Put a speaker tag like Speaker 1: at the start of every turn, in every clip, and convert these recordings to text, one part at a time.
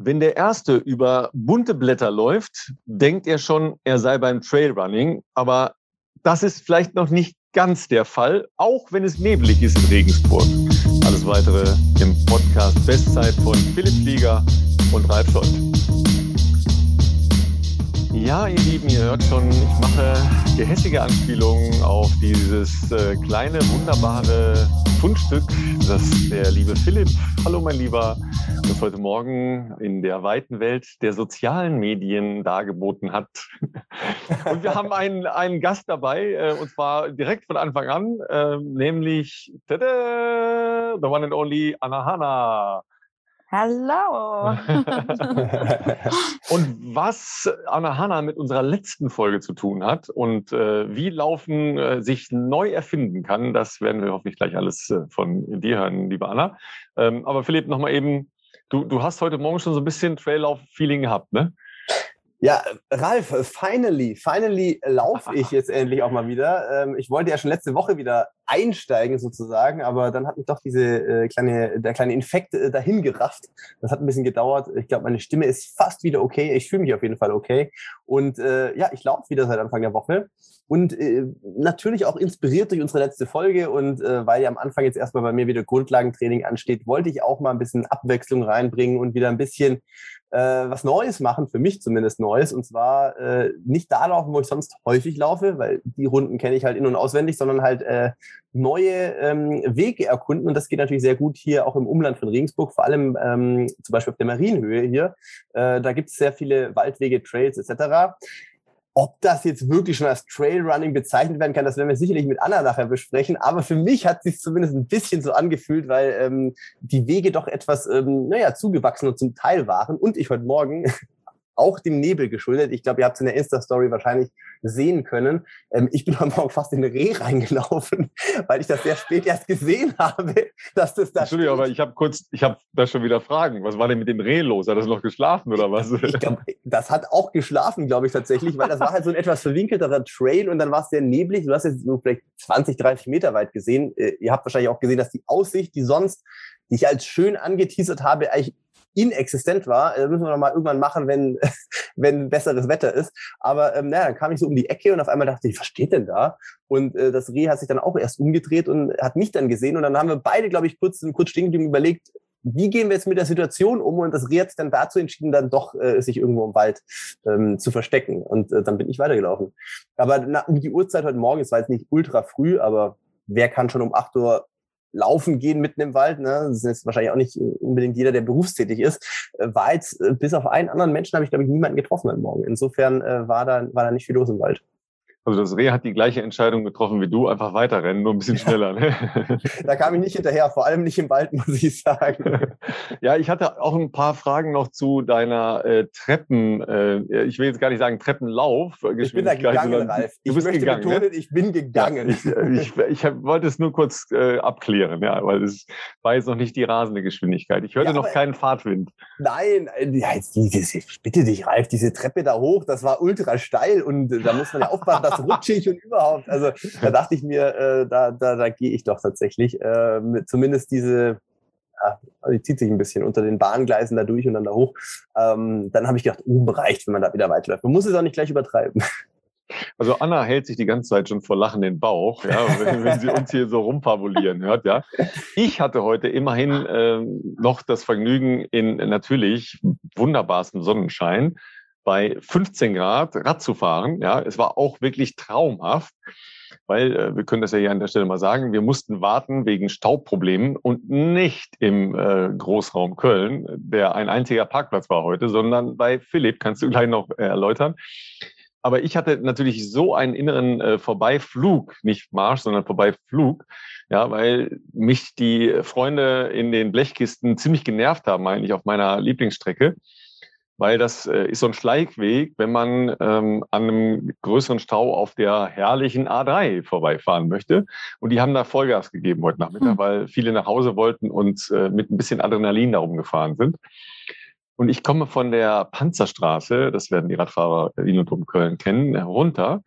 Speaker 1: Wenn der Erste über bunte Blätter läuft, denkt er schon, er sei beim Trailrunning. Aber das ist vielleicht noch nicht ganz der Fall, auch wenn es neblig ist in Regensburg. Alles weitere im Podcast Bestzeit von Philipp Flieger und Ralf Scholz. Ja, ihr Lieben, ihr hört schon, ich mache gehässige Anspielungen auf dieses äh, kleine, wunderbare Fundstück, das der liebe Philipp, hallo mein Lieber, uns heute Morgen in der weiten Welt der sozialen Medien dargeboten hat. Und wir haben einen, einen Gast dabei, äh, und zwar direkt von Anfang an, äh, nämlich tada, the one and only Anna Hanna.
Speaker 2: Hallo.
Speaker 1: und was Anna Hanna mit unserer letzten Folge zu tun hat und äh, wie Laufen äh, sich neu erfinden kann, das werden wir hoffentlich gleich alles äh, von dir hören, liebe Anna. Ähm, aber Philipp, nochmal eben, du, du hast heute Morgen schon so ein bisschen Traillauf-Feeling gehabt, ne?
Speaker 3: Ja, Ralf, finally, finally laufe ich jetzt endlich auch mal wieder. Ähm, ich wollte ja schon letzte Woche wieder einsteigen sozusagen, aber dann hat mich doch diese äh, kleine, der kleine Infekt äh, dahin gerafft. Das hat ein bisschen gedauert. Ich glaube, meine Stimme ist fast wieder okay. Ich fühle mich auf jeden Fall okay. Und äh, ja, ich laufe wieder seit Anfang der Woche. Und äh, natürlich auch inspiriert durch unsere letzte Folge und äh, weil ja am Anfang jetzt erstmal bei mir wieder Grundlagentraining ansteht, wollte ich auch mal ein bisschen Abwechslung reinbringen und wieder ein bisschen äh, was Neues machen, für mich zumindest Neues. Und zwar äh, nicht da laufen, wo ich sonst häufig laufe, weil die Runden kenne ich halt in- und auswendig, sondern halt äh, neue ähm, Wege erkunden. Und das geht natürlich sehr gut hier auch im Umland von Regensburg, vor allem ähm, zum Beispiel auf der Marienhöhe hier. Äh, da gibt es sehr viele Waldwege, Trails etc. Ob das jetzt wirklich schon als Trailrunning bezeichnet werden kann, das werden wir sicherlich mit Anna nachher besprechen. Aber für mich hat sich zumindest ein bisschen so angefühlt, weil ähm, die Wege doch etwas, ähm, naja, zugewachsen und zum Teil waren. Und ich heute Morgen auch dem Nebel geschuldet. Ich glaube, ihr habt es in der Insta-Story wahrscheinlich sehen können. Ähm, ich bin heute Morgen fast in eine Reh reingelaufen, weil ich das sehr spät erst gesehen habe, dass das da
Speaker 1: Entschuldigung, aber ich habe kurz, ich habe da schon wieder Fragen. Was war denn mit dem Reh los? Hat das noch geschlafen oder was?
Speaker 3: Ich glaube, das hat auch geschlafen, glaube ich tatsächlich, weil das war halt so ein etwas verwinkelterer Trail und dann war es sehr neblig. Du hast jetzt so vielleicht 20, 30 Meter weit gesehen. Äh, ihr habt wahrscheinlich auch gesehen, dass die Aussicht, die sonst, die ich als schön angeteasert habe, eigentlich inexistent war. Das müssen wir noch mal irgendwann machen, wenn, wenn besseres Wetter ist. Aber ähm, naja, dann kam ich so um die Ecke und auf einmal dachte ich, was steht denn da? Und äh, das Reh hat sich dann auch erst umgedreht und hat mich dann gesehen. Und dann haben wir beide, glaube ich, kurz, kurz stehen geblieben überlegt, wie gehen wir jetzt mit der Situation um? Und das Reh hat sich dann dazu entschieden, dann doch äh, sich irgendwo im Wald ähm, zu verstecken. Und äh, dann bin ich weitergelaufen. Aber na, um die Uhrzeit heute Morgen, es war jetzt nicht ultra früh, aber wer kann schon um 8 Uhr laufen gehen mitten im Wald, ne? das ist jetzt wahrscheinlich auch nicht unbedingt jeder, der berufstätig ist, äh, war jetzt, äh, bis auf einen anderen Menschen habe ich, glaube ich, niemanden getroffen heute Morgen. Insofern äh, war, da, war da nicht viel los im Wald.
Speaker 1: Also das Reh hat die gleiche Entscheidung getroffen wie du, einfach weiterrennen, nur ein bisschen schneller. Ne?
Speaker 3: da kam ich nicht hinterher, vor allem nicht im Wald, muss ich sagen.
Speaker 1: ja, ich hatte auch ein paar Fragen noch zu deiner äh, Treppen, äh, ich will jetzt gar nicht sagen Treppenlauf.
Speaker 3: Ich bin da gegangen, Ralf. Ich möchte gegangen, betonen, ne? ich bin gegangen.
Speaker 1: Ja, ich, ich, ich hab, wollte es nur kurz äh, abklären, ja, weil es war jetzt noch nicht die rasende Geschwindigkeit. Ich hörte ja, noch keinen Fahrtwind.
Speaker 3: Nein, äh, ja, jetzt diese, bitte dich, Ralf, diese Treppe da hoch, das war ultra steil und äh, da muss man ja aufpassen, dass rutschig und überhaupt. Also da dachte ich mir, äh, da, da, da gehe ich doch tatsächlich. Äh, zumindest diese, ja, die zieht sich ein bisschen unter den Bahngleisen da durch und dann da hoch. Ähm, dann habe ich gedacht, oben reicht, wenn man da wieder weiterläuft. Man muss es auch nicht gleich übertreiben.
Speaker 1: Also Anna hält sich die ganze Zeit schon vor Lachen den Bauch, ja, wenn, wenn sie uns hier so rumfabulieren hört, ja. Ich hatte heute immerhin ähm, noch das Vergnügen in natürlich wunderbarstem Sonnenschein bei 15 Grad Rad zu fahren. Ja, es war auch wirklich traumhaft, weil äh, wir können das ja hier an der Stelle mal sagen, wir mussten warten wegen Staubproblemen und nicht im äh, Großraum Köln, der ein einziger Parkplatz war heute, sondern bei Philipp, kannst du gleich noch äh, erläutern. Aber ich hatte natürlich so einen inneren äh, Vorbeiflug, nicht Marsch, sondern Vorbeiflug, ja, weil mich die Freunde in den Blechkisten ziemlich genervt haben, eigentlich auf meiner Lieblingsstrecke weil das äh, ist so ein Schleichweg, wenn man ähm, an einem größeren Stau auf der herrlichen A3 vorbeifahren möchte. Und die haben da Vollgas gegeben heute Nachmittag, hm. weil viele nach Hause wollten und äh, mit ein bisschen Adrenalin darum gefahren sind. Und ich komme von der Panzerstraße, das werden die Radfahrer in und um Köln kennen, runter.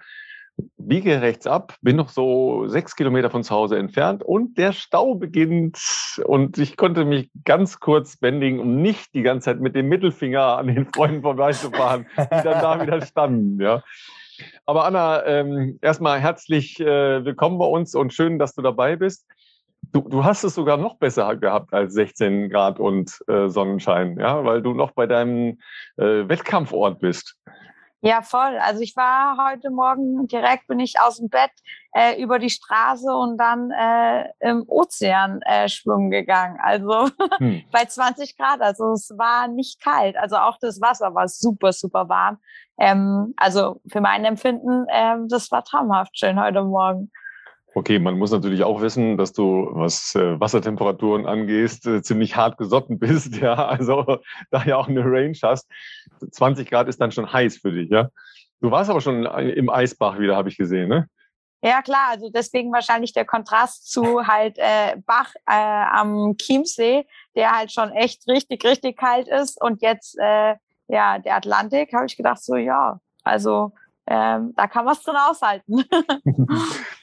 Speaker 1: Biege rechts ab, bin noch so sechs Kilometer von zu Hause entfernt und der Stau beginnt und ich konnte mich ganz kurz bändigen, um nicht die ganze Zeit mit dem Mittelfinger an den Freunden vorbeizufahren, die dann da wieder standen. Ja. Aber Anna, ähm, erstmal herzlich äh, willkommen bei uns und schön, dass du dabei bist. Du, du hast es sogar noch besser gehabt als 16 Grad und äh, Sonnenschein, ja, weil du noch bei deinem äh, Wettkampfort bist.
Speaker 2: Ja, voll. Also ich war heute Morgen direkt, bin ich aus dem Bett äh, über die Straße und dann äh, im Ozean äh, schwimmen gegangen. Also hm. bei 20 Grad. Also es war nicht kalt. Also auch das Wasser war super, super warm. Ähm, also für mein Empfinden, ähm, das war traumhaft schön heute Morgen.
Speaker 1: Okay, man muss natürlich auch wissen, dass du, was äh, Wassertemperaturen angehst, äh, ziemlich hart gesotten bist, ja, also da ja auch eine Range hast. 20 Grad ist dann schon heiß für dich, ja. Du warst aber schon im Eisbach wieder, habe ich gesehen, ne?
Speaker 2: Ja, klar, also deswegen wahrscheinlich der Kontrast zu halt äh, Bach äh, am Chiemsee, der halt schon echt richtig, richtig kalt ist und jetzt äh, ja der Atlantik, habe ich gedacht, so ja, also ähm, da kann man es drin aushalten.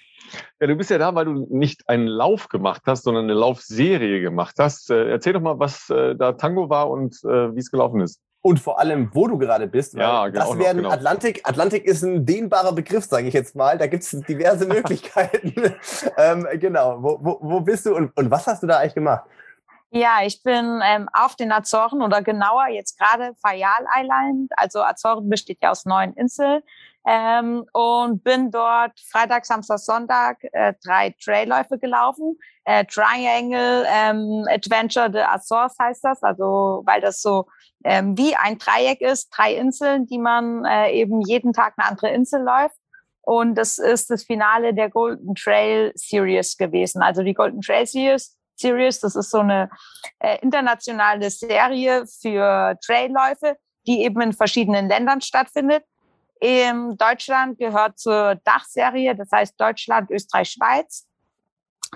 Speaker 1: Ja, du bist ja da, weil du nicht einen Lauf gemacht hast, sondern eine Laufserie gemacht hast. Äh, erzähl doch mal, was äh, da Tango war und äh, wie es gelaufen ist.
Speaker 3: Und vor allem, wo du gerade bist. ja, genau. Das werden genau. Atlantik. Atlantik ist ein dehnbarer Begriff, sage ich jetzt mal. Da gibt es diverse Möglichkeiten. ähm, genau. Wo, wo, wo bist du und, und was hast du da eigentlich gemacht?
Speaker 2: Ja, ich bin ähm, auf den Azoren oder genauer jetzt gerade Fayal Island. Also Azoren besteht ja aus neun Inseln ähm, und bin dort Freitag, Samstag, Sonntag äh, drei Trailläufe gelaufen. Äh, Triangle ähm, Adventure de Azores heißt das, also weil das so ähm, wie ein Dreieck ist, drei Inseln, die man äh, eben jeden Tag eine andere Insel läuft. Und das ist das Finale der Golden Trail Series gewesen. Also die Golden Trail Series Series. Das ist so eine äh, internationale Serie für Trailläufe, die eben in verschiedenen Ländern stattfindet. In Deutschland gehört zur Dachserie, das heißt Deutschland, Österreich, Schweiz.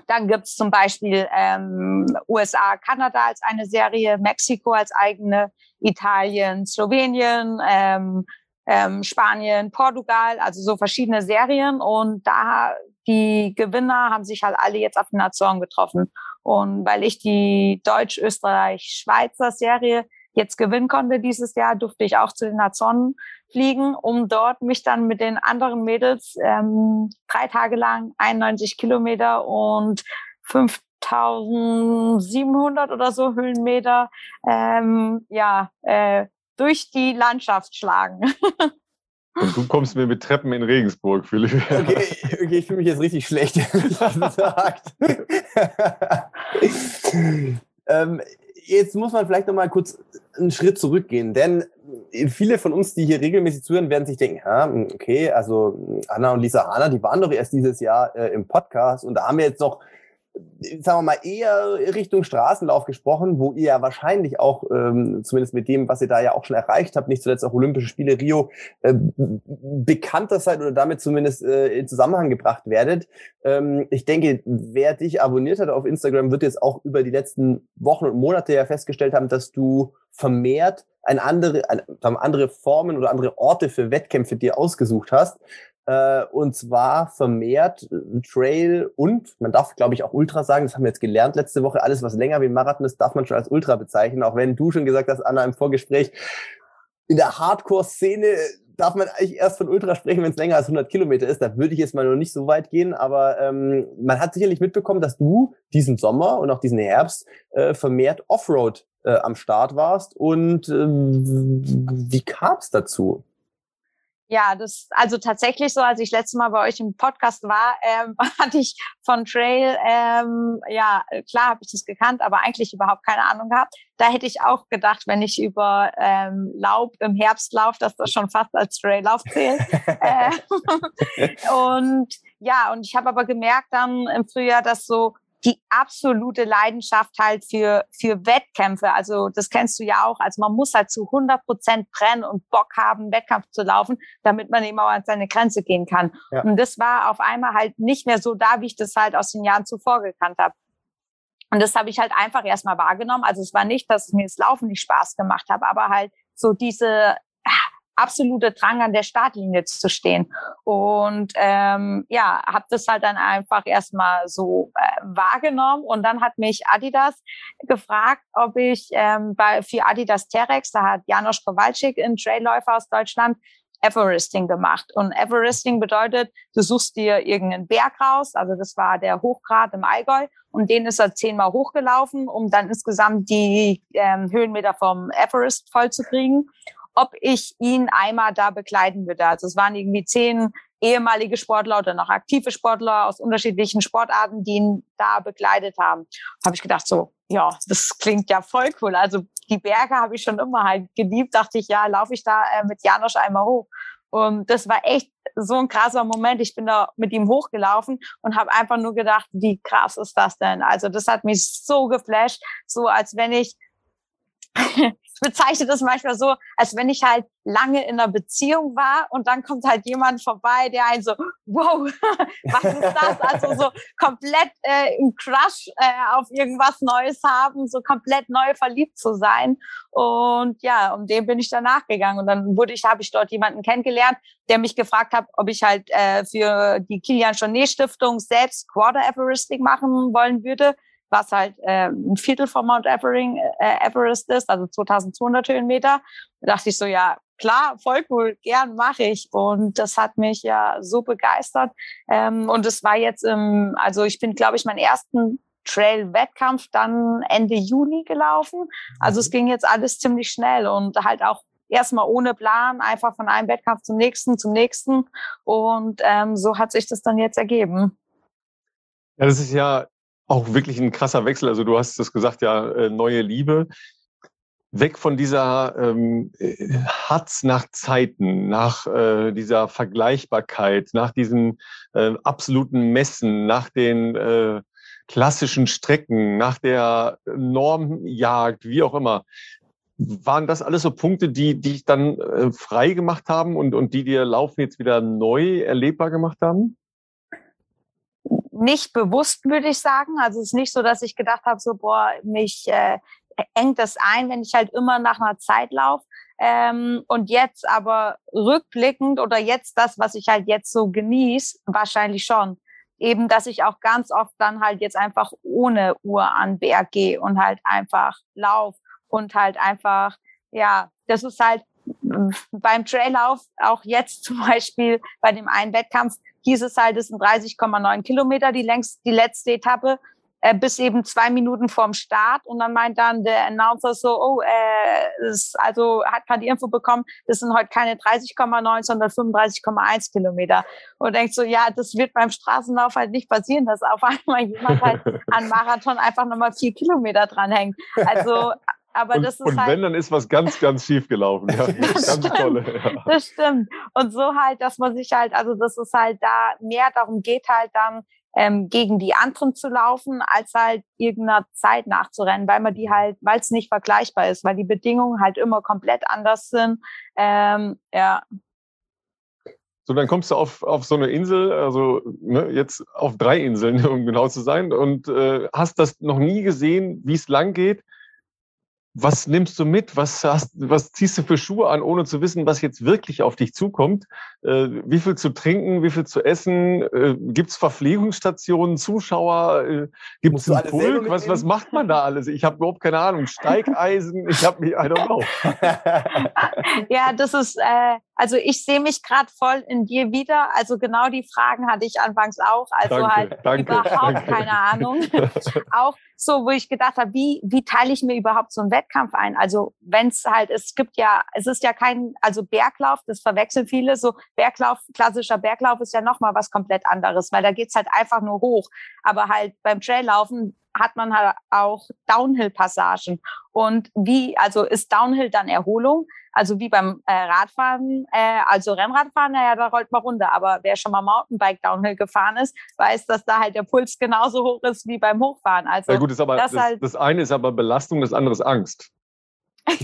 Speaker 2: Dann gibt's zum Beispiel ähm, USA, Kanada als eine Serie, Mexiko als eigene, Italien, Slowenien, ähm, ähm, Spanien, Portugal, also so verschiedene Serien. Und da die Gewinner haben sich halt alle jetzt auf den Azoren getroffen. Und weil ich die Deutsch-Österreich-Schweizer Serie jetzt gewinnen konnte dieses Jahr, durfte ich auch zu den Azoren fliegen, um dort mich dann mit den anderen Mädels ähm, drei Tage lang 91 Kilometer und 5700 oder so Höhenmeter ähm, ja, äh, durch die Landschaft schlagen.
Speaker 1: Und du kommst mir mit Treppen in Regensburg, Philipp.
Speaker 3: Okay, okay ich fühle mich jetzt richtig schlecht, gesagt. ähm, jetzt muss man vielleicht noch mal kurz einen Schritt zurückgehen, denn viele von uns, die hier regelmäßig zuhören, werden sich denken, okay, also Anna und Lisa Hanna, die waren doch erst dieses Jahr äh, im Podcast und da haben wir jetzt noch sagen wir mal, eher Richtung Straßenlauf gesprochen, wo ihr ja wahrscheinlich auch, ähm, zumindest mit dem, was ihr da ja auch schon erreicht habt, nicht zuletzt auch Olympische Spiele Rio, äh, bekannter seid oder damit zumindest äh, in Zusammenhang gebracht werdet. Ähm, ich denke, wer dich abonniert hat auf Instagram, wird jetzt auch über die letzten Wochen und Monate ja festgestellt haben, dass du vermehrt ein andere, ein, andere Formen oder andere Orte für Wettkämpfe dir ausgesucht hast. Äh, und zwar vermehrt äh, Trail und, man darf, glaube ich, auch Ultra sagen, das haben wir jetzt gelernt letzte Woche, alles, was länger wie ein Marathon ist, darf man schon als Ultra bezeichnen, auch wenn du schon gesagt hast, Anna, im Vorgespräch, in der Hardcore-Szene darf man eigentlich erst von Ultra sprechen, wenn es länger als 100 Kilometer ist. Da würde ich jetzt mal noch nicht so weit gehen, aber ähm, man hat sicherlich mitbekommen, dass du diesen Sommer und auch diesen Herbst äh, vermehrt Offroad äh, am Start warst. Und äh, wie kam es dazu?
Speaker 2: Ja, das also tatsächlich so, als ich letztes Mal bei euch im Podcast war, ähm, hatte ich von Trail, ähm, ja, klar habe ich das gekannt, aber eigentlich überhaupt keine Ahnung gehabt. Da hätte ich auch gedacht, wenn ich über ähm, Laub im Herbst laufe, dass das schon fast als Traillauf zählt. äh, und ja, und ich habe aber gemerkt dann im Frühjahr, dass so die absolute Leidenschaft halt für, für Wettkämpfe. Also das kennst du ja auch. Also man muss halt zu 100 Prozent brennen und Bock haben, Wettkampf zu laufen, damit man eben auch an seine Grenze gehen kann. Ja. Und das war auf einmal halt nicht mehr so da, wie ich das halt aus den Jahren zuvor gekannt habe. Und das habe ich halt einfach erstmal wahrgenommen. Also es war nicht, dass mir das Laufen nicht Spaß gemacht hat, aber halt so diese absolute Drang an der Startlinie zu stehen. Und ähm, ja, habe das halt dann einfach erstmal so äh, wahrgenommen und dann hat mich Adidas gefragt, ob ich ähm, bei für Adidas Terex, da hat Janosch Kowalczyk, ein Trailläufer aus Deutschland, Everesting gemacht. Und Everesting bedeutet, du suchst dir irgendeinen Berg raus, also das war der Hochgrad im Allgäu, und den ist er zehnmal hochgelaufen, um dann insgesamt die ähm, Höhenmeter vom Everest vollzukriegen ob ich ihn einmal da begleiten würde. Also es waren irgendwie zehn ehemalige Sportler oder noch aktive Sportler aus unterschiedlichen Sportarten, die ihn da begleitet haben. Habe ich gedacht, so, ja, das klingt ja voll cool. Also die Berge habe ich schon immer halt geliebt. Dachte ich, ja, laufe ich da äh, mit Janosch einmal hoch. Und das war echt so ein krasser Moment. Ich bin da mit ihm hochgelaufen und habe einfach nur gedacht, wie krass ist das denn? Also das hat mich so geflasht, so als wenn ich ich bezeichne das manchmal so, als wenn ich halt lange in einer Beziehung war und dann kommt halt jemand vorbei, der einen so, wow, was ist das? Also so komplett äh, ein Crush äh, auf irgendwas Neues haben, so komplett neu verliebt zu sein. Und ja, um dem bin ich dann nachgegangen. Und dann wurde ich, habe ich dort jemanden kennengelernt, der mich gefragt hat, ob ich halt äh, für die Kilian Jornet Stiftung selbst Quarter Everesting machen wollen würde was halt äh, ein Viertel von Mount Evering, äh, Everest ist, also 2200 Höhenmeter. Da dachte ich so, ja, klar, voll cool, gern mache ich. Und das hat mich ja so begeistert. Ähm, und es war jetzt im, also ich bin, glaube ich, meinen ersten Trail-Wettkampf dann Ende Juni gelaufen. Also es mhm. ging jetzt alles ziemlich schnell und halt auch erstmal ohne Plan, einfach von einem Wettkampf zum nächsten, zum nächsten. Und ähm, so hat sich das dann jetzt ergeben.
Speaker 1: Ja, das ist ja auch wirklich ein krasser Wechsel. Also du hast es gesagt, ja, äh, neue Liebe. Weg von dieser ähm, Hatz nach Zeiten, nach äh, dieser Vergleichbarkeit, nach diesen äh, absoluten Messen, nach den äh, klassischen Strecken, nach der Normjagd, wie auch immer. Waren das alles so Punkte, die, die dich dann äh, frei gemacht haben und, und die dir Laufen jetzt wieder neu erlebbar gemacht haben?
Speaker 2: Nicht bewusst, würde ich sagen. Also es ist nicht so, dass ich gedacht habe, so, boah, mich äh, engt das ein, wenn ich halt immer nach einer Zeit laufe. Ähm, und jetzt aber rückblickend oder jetzt das, was ich halt jetzt so genieße, wahrscheinlich schon. Eben, dass ich auch ganz oft dann halt jetzt einfach ohne Uhr an Berg gehe und halt einfach lauf und halt einfach, ja, das ist halt beim Traillauf, auch jetzt zum Beispiel bei dem einen Wettkampf, hieß es halt, es sind 30,9 Kilometer die längst, die letzte Etappe, äh, bis eben zwei Minuten vorm Start. Und dann meint dann der Announcer so, oh, äh, ist, also hat gerade die Info bekommen, das sind heute keine 30,9, sondern 35,1 Kilometer. Und denkt so, ja, das wird beim Straßenlauf halt nicht passieren, dass auf einmal jemand halt an Marathon einfach nochmal vier Kilometer dranhängt. Also aber
Speaker 1: und,
Speaker 2: das ist
Speaker 1: und
Speaker 2: halt,
Speaker 1: wenn, dann ist was ganz, ganz schief gelaufen. Ja,
Speaker 2: das ganz stimmt, tolle. Ja. Das stimmt. Und so halt, dass man sich halt, also dass es halt da mehr darum geht, halt dann ähm, gegen die anderen zu laufen, als halt irgendeiner Zeit nachzurennen, weil man die halt, weil es nicht vergleichbar ist, weil die Bedingungen halt immer komplett anders sind. Ähm, ja.
Speaker 1: So, dann kommst du auf, auf so eine Insel, also ne, jetzt auf drei Inseln, um genau zu sein, und äh, hast das noch nie gesehen, wie es lang geht was nimmst du mit? Was, hast, was ziehst du für Schuhe an, ohne zu wissen, was jetzt wirklich auf dich zukommt? Äh, wie viel zu trinken, wie viel zu essen? Äh, Gibt es Verpflegungsstationen, Zuschauer? Äh, Gibt es einen Pulk? Was, was macht man da alles? Ich habe überhaupt keine Ahnung. Steigeisen, ich habe mich, I don't know.
Speaker 2: ja, das ist, äh, also ich sehe mich gerade voll in dir wieder. Also genau die Fragen hatte ich anfangs auch. Also danke, halt danke, überhaupt danke. keine Ahnung. auch so, wo ich gedacht habe, wie, wie teile ich mir überhaupt so einen Wettkampf ein? Also wenn es halt, es gibt ja, es ist ja kein, also Berglauf, das verwechseln viele, so Berglauf, klassischer Berglauf ist ja nochmal was komplett anderes, weil da geht's halt einfach nur hoch. Aber halt beim Traillaufen hat man halt auch Downhill-Passagen. Und wie, also ist Downhill dann Erholung? Also wie beim äh, Radfahren, äh, also Rennradfahren, naja, da rollt man runter. Aber wer schon mal Mountainbike Downhill gefahren ist, weiß, dass da halt der Puls genauso hoch ist wie beim Hochfahren. Also
Speaker 1: ja gut, ist aber, das, das, halt das eine ist aber Belastung, das andere ist Angst.
Speaker 2: ähm,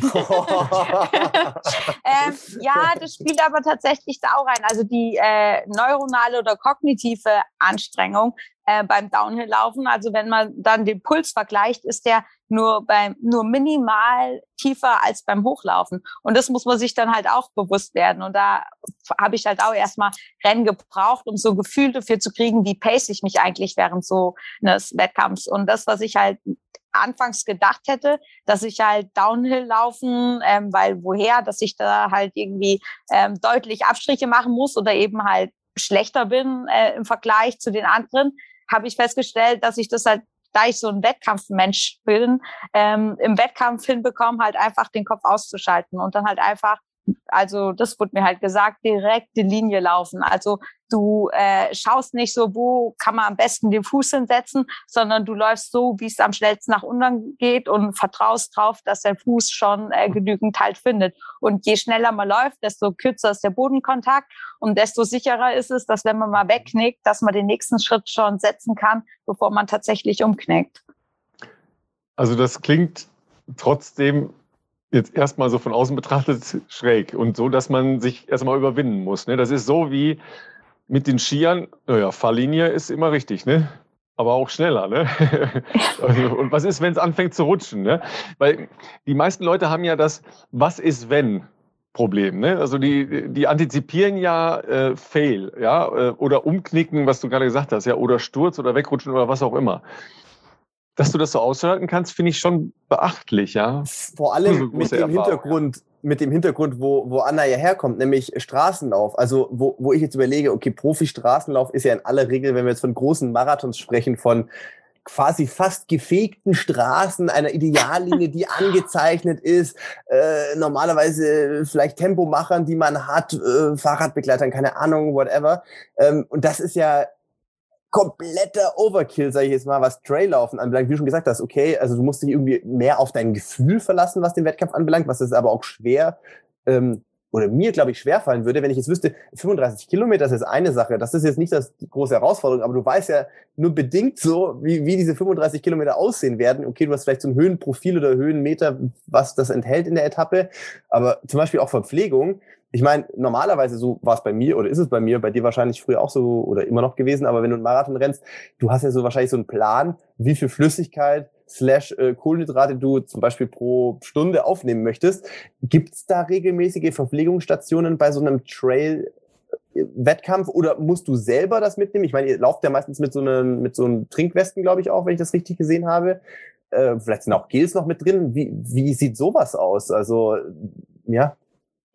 Speaker 2: ja, das spielt aber tatsächlich da auch rein. Also die äh, neuronale oder kognitive Anstrengung äh, beim Downhill-Laufen, also wenn man dann den Puls vergleicht, ist der nur beim nur minimal tiefer als beim Hochlaufen. Und das muss man sich dann halt auch bewusst werden. Und da habe ich halt auch erstmal Rennen gebraucht, um so Gefühl dafür zu kriegen, wie pace ich mich eigentlich während so eines Wettkampfs. Und das, was ich halt anfangs gedacht hätte, dass ich halt Downhill laufen, ähm, weil woher, dass ich da halt irgendwie ähm, deutlich Abstriche machen muss oder eben halt schlechter bin äh, im Vergleich zu den anderen, habe ich festgestellt, dass ich das halt da ich so ein Wettkampfmensch bin, ähm, im Wettkampf hinbekommen, halt einfach den Kopf auszuschalten und dann halt einfach also das wurde mir halt gesagt, direkte Linie laufen. Also du äh, schaust nicht so, wo kann man am besten den Fuß hinsetzen, sondern du läufst so, wie es am schnellsten nach unten geht und vertraust drauf, dass der Fuß schon äh, genügend Halt findet. Und je schneller man läuft, desto kürzer ist der Bodenkontakt und desto sicherer ist es, dass wenn man mal wegknickt, dass man den nächsten Schritt schon setzen kann, bevor man tatsächlich umknickt.
Speaker 1: Also das klingt trotzdem jetzt erstmal so von außen betrachtet schräg und so, dass man sich erstmal überwinden muss. Ne? Das ist so wie mit den Skiern, naja, Fahrlinie ist immer richtig, ne? aber auch schneller. Ne? Also, und was ist, wenn es anfängt zu rutschen? Ne? Weil die meisten Leute haben ja das Was ist, wenn Problem. Ne? Also die, die antizipieren ja äh, Fail, ja, äh, oder Umknicken, was du gerade gesagt hast, ja, oder Sturz oder Wegrutschen oder was auch immer dass du das so aushalten kannst, finde ich schon beachtlich, ja.
Speaker 3: Vor allem mit dem Hintergrund, mit dem Hintergrund, wo, wo Anna ja herkommt, nämlich Straßenlauf. Also, wo, wo ich jetzt überlege, okay, Profi-Straßenlauf ist ja in aller Regel, wenn wir jetzt von großen Marathons sprechen, von quasi fast gefegten Straßen, einer Ideallinie, die angezeichnet ist, äh, normalerweise vielleicht Tempomachern, die man hat, äh, Fahrradbegleitern, keine Ahnung, whatever. Ähm, und das ist ja kompletter Overkill, sage ich jetzt mal, was Traillaufen anbelangt. Wie du schon gesagt hast, okay, also du musst dich irgendwie mehr auf dein Gefühl verlassen, was den Wettkampf anbelangt, was ist aber auch schwer ähm, oder mir, glaube ich, schwerfallen würde, wenn ich jetzt wüsste, 35 Kilometer ist eine Sache, das ist jetzt nicht das, die große Herausforderung, aber du weißt ja nur bedingt so, wie, wie diese 35 Kilometer aussehen werden. Okay, du hast vielleicht so ein Höhenprofil oder Höhenmeter, was das enthält in der Etappe, aber zum Beispiel auch Verpflegung. Ich meine, normalerweise so war es bei mir oder ist es bei mir, bei dir wahrscheinlich früher auch so oder immer noch gewesen, aber wenn du einen Marathon rennst, du hast ja so wahrscheinlich so einen Plan, wie viel Flüssigkeit slash äh, Kohlenhydrate du zum Beispiel pro Stunde aufnehmen möchtest. Gibt es da regelmäßige Verpflegungsstationen bei so einem Trail äh, Wettkampf oder musst du selber das mitnehmen? Ich meine, ihr lauft ja meistens mit so einem, mit so einem Trinkwesten, glaube ich auch, wenn ich das richtig gesehen habe. Äh, vielleicht sind auch Gels noch mit drin. Wie, wie sieht sowas aus? Also, ja.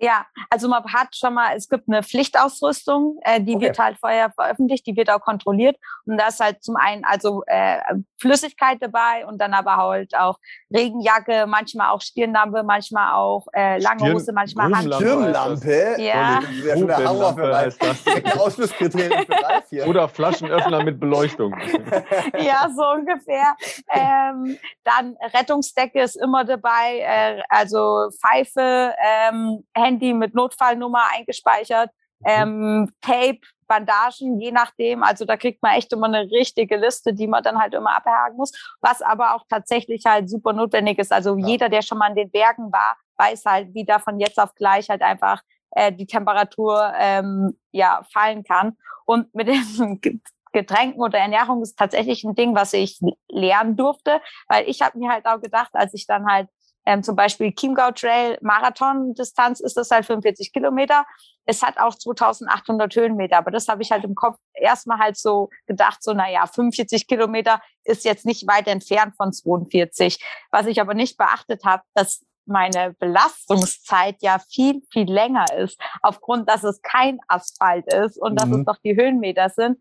Speaker 2: Ja, also man hat schon mal, es gibt eine Pflichtausrüstung, äh, die okay. wird halt vorher veröffentlicht, die wird auch kontrolliert. Und da ist halt zum einen also äh, Flüssigkeit dabei und dann aber halt auch Regenjacke, manchmal auch Stirnlampe, manchmal auch äh, lange Hose, manchmal
Speaker 3: Handschuhe. Stirnlampe?
Speaker 2: Ja.
Speaker 3: Das ist ja schon der Hammer für heißt das. Ausschlusskriterium für Ralf hier.
Speaker 1: Oder Flaschenöffner mit Beleuchtung.
Speaker 2: ja, so ungefähr. Ähm, dann Rettungsdecke ist immer dabei, äh, also Pfeife, ähm, Handy Handy mit Notfallnummer eingespeichert, mhm. ähm, Tape, Bandagen, je nachdem. Also da kriegt man echt immer eine richtige Liste, die man dann halt immer abhaken muss, was aber auch tatsächlich halt super notwendig ist. Also ja. jeder, der schon mal in den Bergen war, weiß halt, wie da von jetzt auf gleich halt einfach äh, die Temperatur ähm, ja fallen kann. Und mit den Getränken oder Ernährung ist tatsächlich ein Ding, was ich lernen durfte, weil ich habe mir halt auch gedacht, als ich dann halt ähm, zum Beispiel Chiemgau Trail Marathon-Distanz ist das halt 45 Kilometer. Es hat auch 2800 Höhenmeter, aber das habe ich halt im Kopf erstmal halt so gedacht, so naja, 45 Kilometer ist jetzt nicht weit entfernt von 42. Was ich aber nicht beachtet habe, dass meine Belastungszeit ja viel, viel länger ist, aufgrund, dass es kein Asphalt ist und mhm. dass es mhm. doch die Höhenmeter sind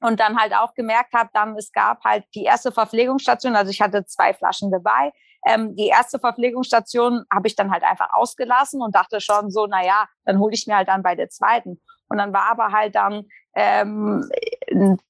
Speaker 2: und dann halt auch gemerkt habe, dann es gab halt die erste Verpflegungsstation, also ich hatte zwei Flaschen dabei. Ähm, die erste Verpflegungsstation habe ich dann halt einfach ausgelassen und dachte schon so, na ja, dann hole ich mir halt dann bei der zweiten. Und dann war aber halt dann ähm,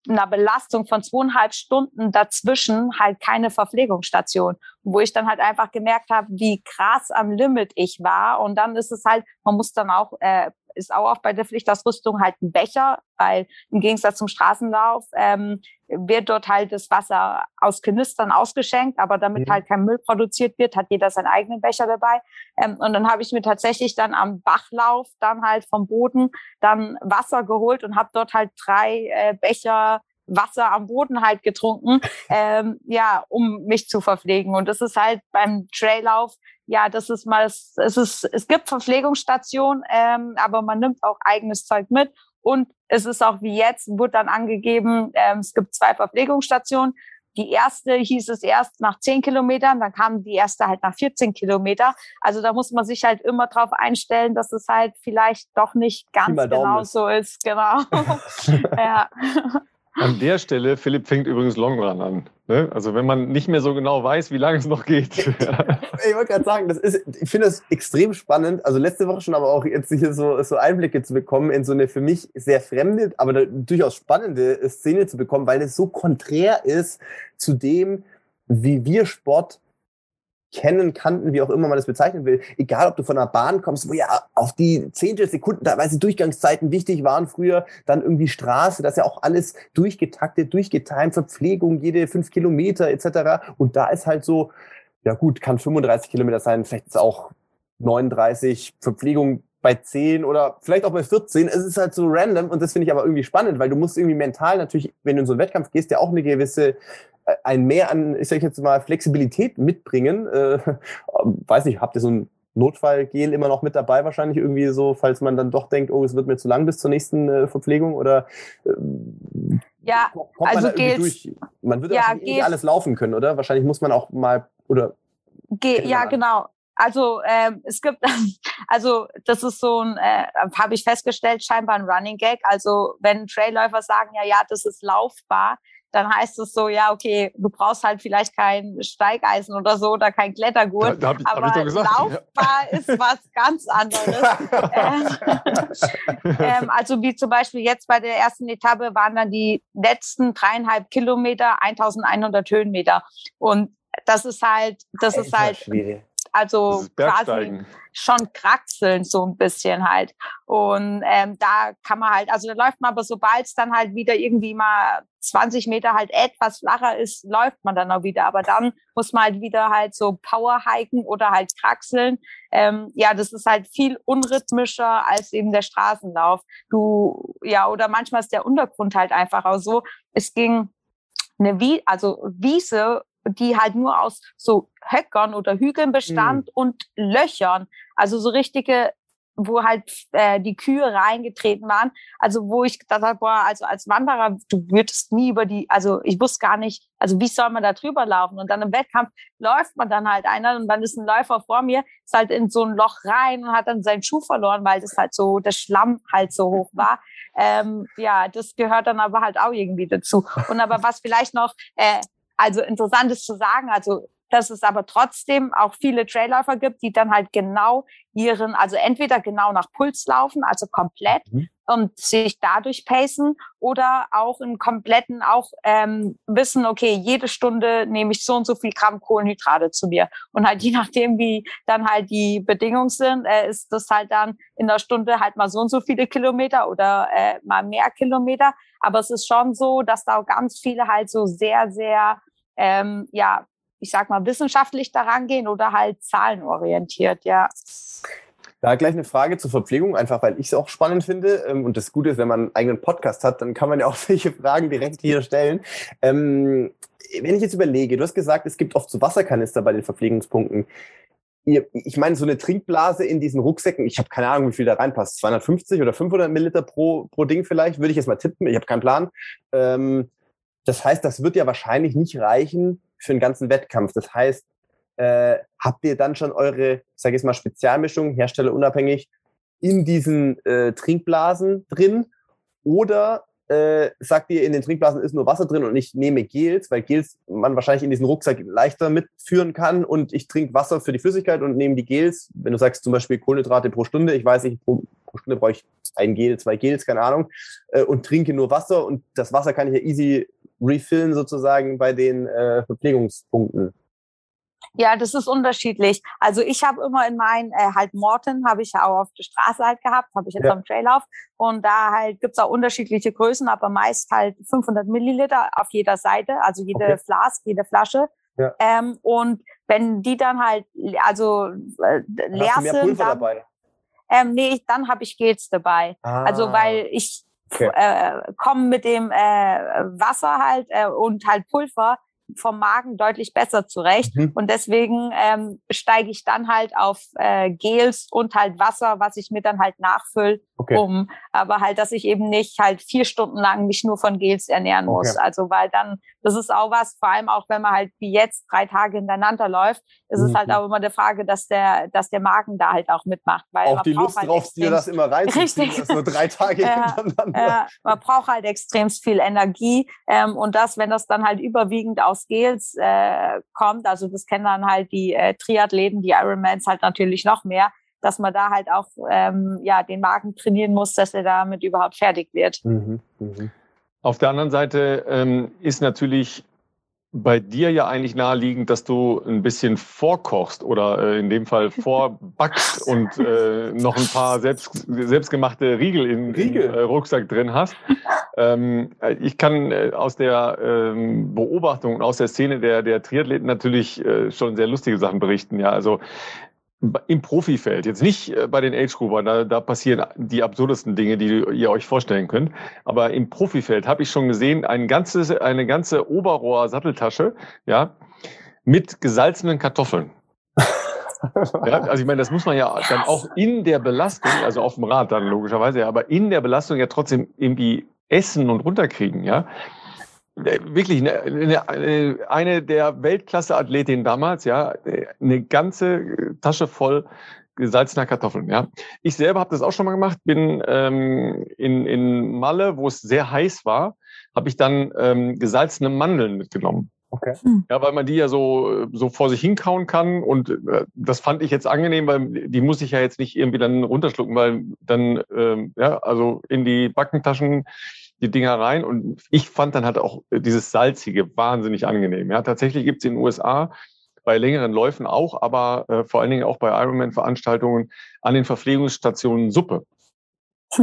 Speaker 2: einer Belastung von zweieinhalb Stunden dazwischen halt keine Verpflegungsstation, wo ich dann halt einfach gemerkt habe, wie krass am Limit ich war. Und dann ist es halt, man muss dann auch äh, ist auch oft bei der Pflichtausrüstung halt ein Becher, weil im Gegensatz zum Straßenlauf ähm, wird dort halt das Wasser aus Kanistern ausgeschenkt, aber damit mhm. halt kein Müll produziert wird, hat jeder seinen eigenen Becher dabei. Ähm, und dann habe ich mir tatsächlich dann am Bachlauf dann halt vom Boden dann Wasser geholt und habe dort halt drei äh, Becher Wasser am Boden halt getrunken, ähm, ja, um mich zu verpflegen. Und das ist halt beim Traillauf, ja, das ist mal, es ist, es gibt Verpflegungsstationen, ähm, aber man nimmt auch eigenes Zeug mit. Und es ist auch wie jetzt, wurde dann angegeben, ähm, es gibt zwei Verpflegungsstationen. Die erste hieß es erst nach zehn Kilometern, dann kam die erste halt nach 14 Kilometer. Also da muss man sich halt immer drauf einstellen, dass es halt vielleicht doch nicht ganz genau so ist. Genau. ja.
Speaker 1: An der Stelle, Philipp fängt übrigens Longrun an. Ne? Also wenn man nicht mehr so genau weiß, wie lange es noch geht.
Speaker 3: ich wollte gerade sagen, das ist, ich finde das extrem spannend. Also letzte Woche schon, aber auch jetzt hier so, so Einblicke zu bekommen in so eine für mich sehr fremde, aber durchaus spannende Szene zu bekommen, weil es so konträr ist zu dem, wie wir Sport kennen, kannten, wie auch immer man das bezeichnen will. Egal, ob du von einer Bahn kommst, wo ja auf die zehntel Sekunden teilweise Durchgangszeiten wichtig waren früher, dann irgendwie Straße, das ist ja auch alles durchgetaktet, durchgetimt, Verpflegung, jede fünf Kilometer etc. Und da ist halt so, ja gut, kann 35 Kilometer sein, vielleicht ist auch 39, Verpflegung bei 10 oder vielleicht auch bei 14. Es ist halt so random und das finde ich aber irgendwie spannend, weil du musst irgendwie mental natürlich, wenn du in so einen Wettkampf gehst, ja auch eine gewisse ein Mehr an, ich sag jetzt mal, Flexibilität mitbringen. Äh, weiß nicht, habt ihr so ein Notfallgel immer noch mit dabei wahrscheinlich irgendwie so, falls man dann doch denkt, oh, es wird mir zu lang bis zur nächsten äh, Verpflegung oder äh,
Speaker 2: ja, also man durch?
Speaker 3: Man würde ja nicht alles laufen können, oder? Wahrscheinlich muss man auch mal oder
Speaker 2: Ge ja, genau. Also ähm, es gibt, also das ist so ein, äh, habe ich festgestellt, scheinbar ein Running Gag. Also wenn Trailläufer sagen, ja, ja, das ist laufbar, dann heißt es so, ja, okay, du brauchst halt vielleicht kein Steigeisen oder so oder kein Klettergurt. Da, da ich, aber gesagt, laufbar ja. ist was ganz anderes. ähm, ähm, also wie zum Beispiel jetzt bei der ersten Etappe waren dann die letzten dreieinhalb Kilometer 1100 Höhenmeter. Und das ist halt, das ist halt, schwierig also quasi schon kraxeln so ein bisschen halt. Und ähm, da kann man halt, also da läuft man aber, sobald es dann halt wieder irgendwie mal 20 Meter halt etwas flacher ist, läuft man dann auch wieder. Aber dann muss man halt wieder halt so Power hiken oder halt kraxeln. Ähm, ja, das ist halt viel unrhythmischer als eben der Straßenlauf. Du, ja, oder manchmal ist der Untergrund halt einfach auch so. Es ging eine Wie also Wiese die halt nur aus so Höckern oder Hügeln bestand mhm. und Löchern. Also so richtige, wo halt äh, die Kühe reingetreten waren. Also wo ich gedacht habe, boah, also als Wanderer, du würdest nie über die, also ich wusste gar nicht, also wie soll man da drüber laufen? Und dann im Wettkampf läuft man dann halt einer und dann ist ein Läufer vor mir, ist halt in so ein Loch rein und hat dann seinen Schuh verloren, weil das halt so, der Schlamm halt so hoch war. Ähm, ja, das gehört dann aber halt auch irgendwie dazu. Und aber was vielleicht noch äh, also interessant ist zu sagen, also dass es aber trotzdem auch viele Trailläufer gibt, die dann halt genau ihren, also entweder genau nach Puls laufen, also komplett mhm. und sich dadurch pacen oder auch im kompletten auch ähm, wissen, okay, jede Stunde nehme ich so und so viel Gramm Kohlenhydrate zu mir und halt je nachdem, wie dann halt die Bedingungen sind, äh, ist das halt dann in der Stunde halt mal so und so viele Kilometer oder äh, mal mehr Kilometer, aber es ist schon so, dass da auch ganz viele halt so sehr, sehr ähm, ja, ich sag mal, wissenschaftlich daran gehen oder halt zahlenorientiert, ja.
Speaker 3: Da gleich eine Frage zur Verpflegung, einfach weil ich es auch spannend finde. Ähm, und das Gute ist, wenn man einen eigenen Podcast hat, dann kann man ja auch solche Fragen direkt hier stellen. Ähm, wenn ich jetzt überlege, du hast gesagt, es gibt oft so Wasserkanister bei den Verpflegungspunkten. Ich meine, so eine Trinkblase in diesen Rucksäcken, ich habe keine Ahnung, wie viel da reinpasst, 250 oder 500 Milliliter pro, pro Ding vielleicht, würde ich jetzt mal tippen, ich habe keinen Plan. Ähm, das heißt, das wird ja wahrscheinlich nicht reichen für einen ganzen Wettkampf. Das heißt, äh, habt ihr dann schon eure, sag ich mal, Spezialmischung, herstellerunabhängig, in diesen äh, Trinkblasen drin? Oder äh, sagt ihr, in den Trinkblasen ist nur Wasser drin und ich nehme Gels, weil Gels man wahrscheinlich in diesen Rucksack leichter mitführen kann und ich trinke Wasser für die Flüssigkeit und nehme die Gels, wenn du sagst zum Beispiel Kohlenhydrate pro Stunde, ich weiß nicht, pro, pro Stunde brauche ich ein Gel, zwei Gels, keine Ahnung, äh, und trinke nur Wasser und das Wasser kann ich ja easy refillen sozusagen bei den äh, Verpflegungspunkten.
Speaker 2: Ja, das ist unterschiedlich. Also ich habe immer in meinen, äh, halt Morton habe ich ja auch auf der Straße halt gehabt, habe ich jetzt ja. am Traillauf. Und da halt gibt's auch unterschiedliche Größen, aber meist halt 500 Milliliter auf jeder Seite, also jede okay. Flask, jede Flasche. Ja. Ähm, und wenn die dann halt, also äh, leer sind, dann, dabei? Ähm, nee, dann habe ich Gels dabei. Ah. Also weil ich okay. äh, komme mit dem äh, Wasser halt äh, und halt Pulver vom Magen deutlich besser zurecht. Mhm. Und deswegen ähm, steige ich dann halt auf äh, Gels und halt Wasser, was ich mir dann halt nachfülle, okay. um. Aber halt, dass ich eben nicht halt vier Stunden lang mich nur von Gels ernähren muss. Okay. Also weil dann, das ist auch was, vor allem auch wenn man halt wie jetzt drei Tage hintereinander läuft, ist mhm. es halt mhm. auch immer eine Frage, dass der, dass der Magen da halt auch mitmacht. Weil
Speaker 3: auch die Lust halt drauf, dir das immer reinzuziehen,
Speaker 2: Richtig.
Speaker 3: nur drei Tage
Speaker 2: hintereinander. Ja, man braucht halt extrem viel Energie. Ähm, und das, wenn das dann halt überwiegend aus aus Gels äh, kommt, also das kennen dann halt die äh, Triathleten, die Ironmans halt natürlich noch mehr, dass man da halt auch ähm, ja den Magen trainieren muss, dass er damit überhaupt fertig wird. Mhm,
Speaker 1: mh. Auf der anderen Seite ähm, ist natürlich bei dir ja eigentlich naheliegend, dass du ein bisschen vorkochst oder äh, in dem Fall vorbackst und äh, noch ein paar selbst, selbstgemachte Riegel im äh, Rucksack drin hast. Ähm, ich kann äh, aus der ähm, Beobachtung und aus der Szene der, der Triathleten natürlich äh, schon sehr lustige Sachen berichten. Ja, also im Profifeld, jetzt nicht äh, bei den Age-Groupern, da, da passieren die absurdesten Dinge, die ihr euch vorstellen könnt. Aber im Profifeld habe ich schon gesehen, ein ganzes, eine ganze Oberrohr-Satteltasche, ja, mit gesalzenen Kartoffeln. ja, also ich meine, das muss man ja dann auch in der Belastung, also auf dem Rad dann logischerweise, ja, aber in der Belastung ja trotzdem irgendwie essen und runterkriegen, ja. Wirklich eine, eine, eine der Weltklasse-Athletinnen damals, ja, eine ganze Tasche voll gesalzener Kartoffeln. Ja, ich selber habe das auch schon mal gemacht. Bin ähm, in, in Malle, wo es sehr heiß war, habe ich dann ähm, gesalzene Mandeln mitgenommen. Okay. Hm. Ja, weil man die ja so, so vor sich hinkauen kann. Und äh, das fand ich jetzt angenehm, weil die muss ich ja jetzt nicht irgendwie dann runterschlucken, weil dann, ähm, ja, also in die Backentaschen die Dinger rein. Und ich fand dann halt auch dieses Salzige wahnsinnig angenehm. Ja, tatsächlich gibt es in den USA bei längeren Läufen auch, aber äh, vor allen Dingen auch bei Ironman-Veranstaltungen an den Verpflegungsstationen Suppe.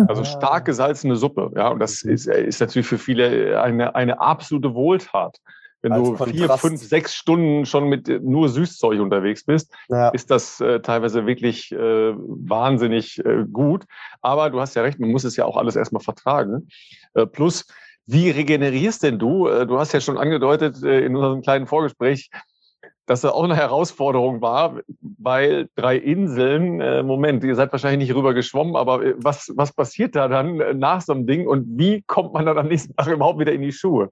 Speaker 1: Also ah. stark gesalzene Suppe, ja, und das mhm. ist, ist natürlich für viele eine, eine absolute Wohltat. Wenn du vier, fünf, sechs Stunden schon mit nur Süßzeug unterwegs bist, ja. ist das äh, teilweise wirklich äh, wahnsinnig äh, gut. Aber du hast ja recht, man muss es ja auch alles erstmal vertragen. Äh, plus, wie regenerierst denn du? Äh, du hast ja schon angedeutet äh, in unserem kleinen Vorgespräch, dass das auch eine Herausforderung war, weil drei Inseln, äh, Moment, ihr seid wahrscheinlich nicht rüber geschwommen, aber was, was passiert da dann nach so einem Ding und wie kommt man dann am nächsten Tag überhaupt wieder in die Schuhe?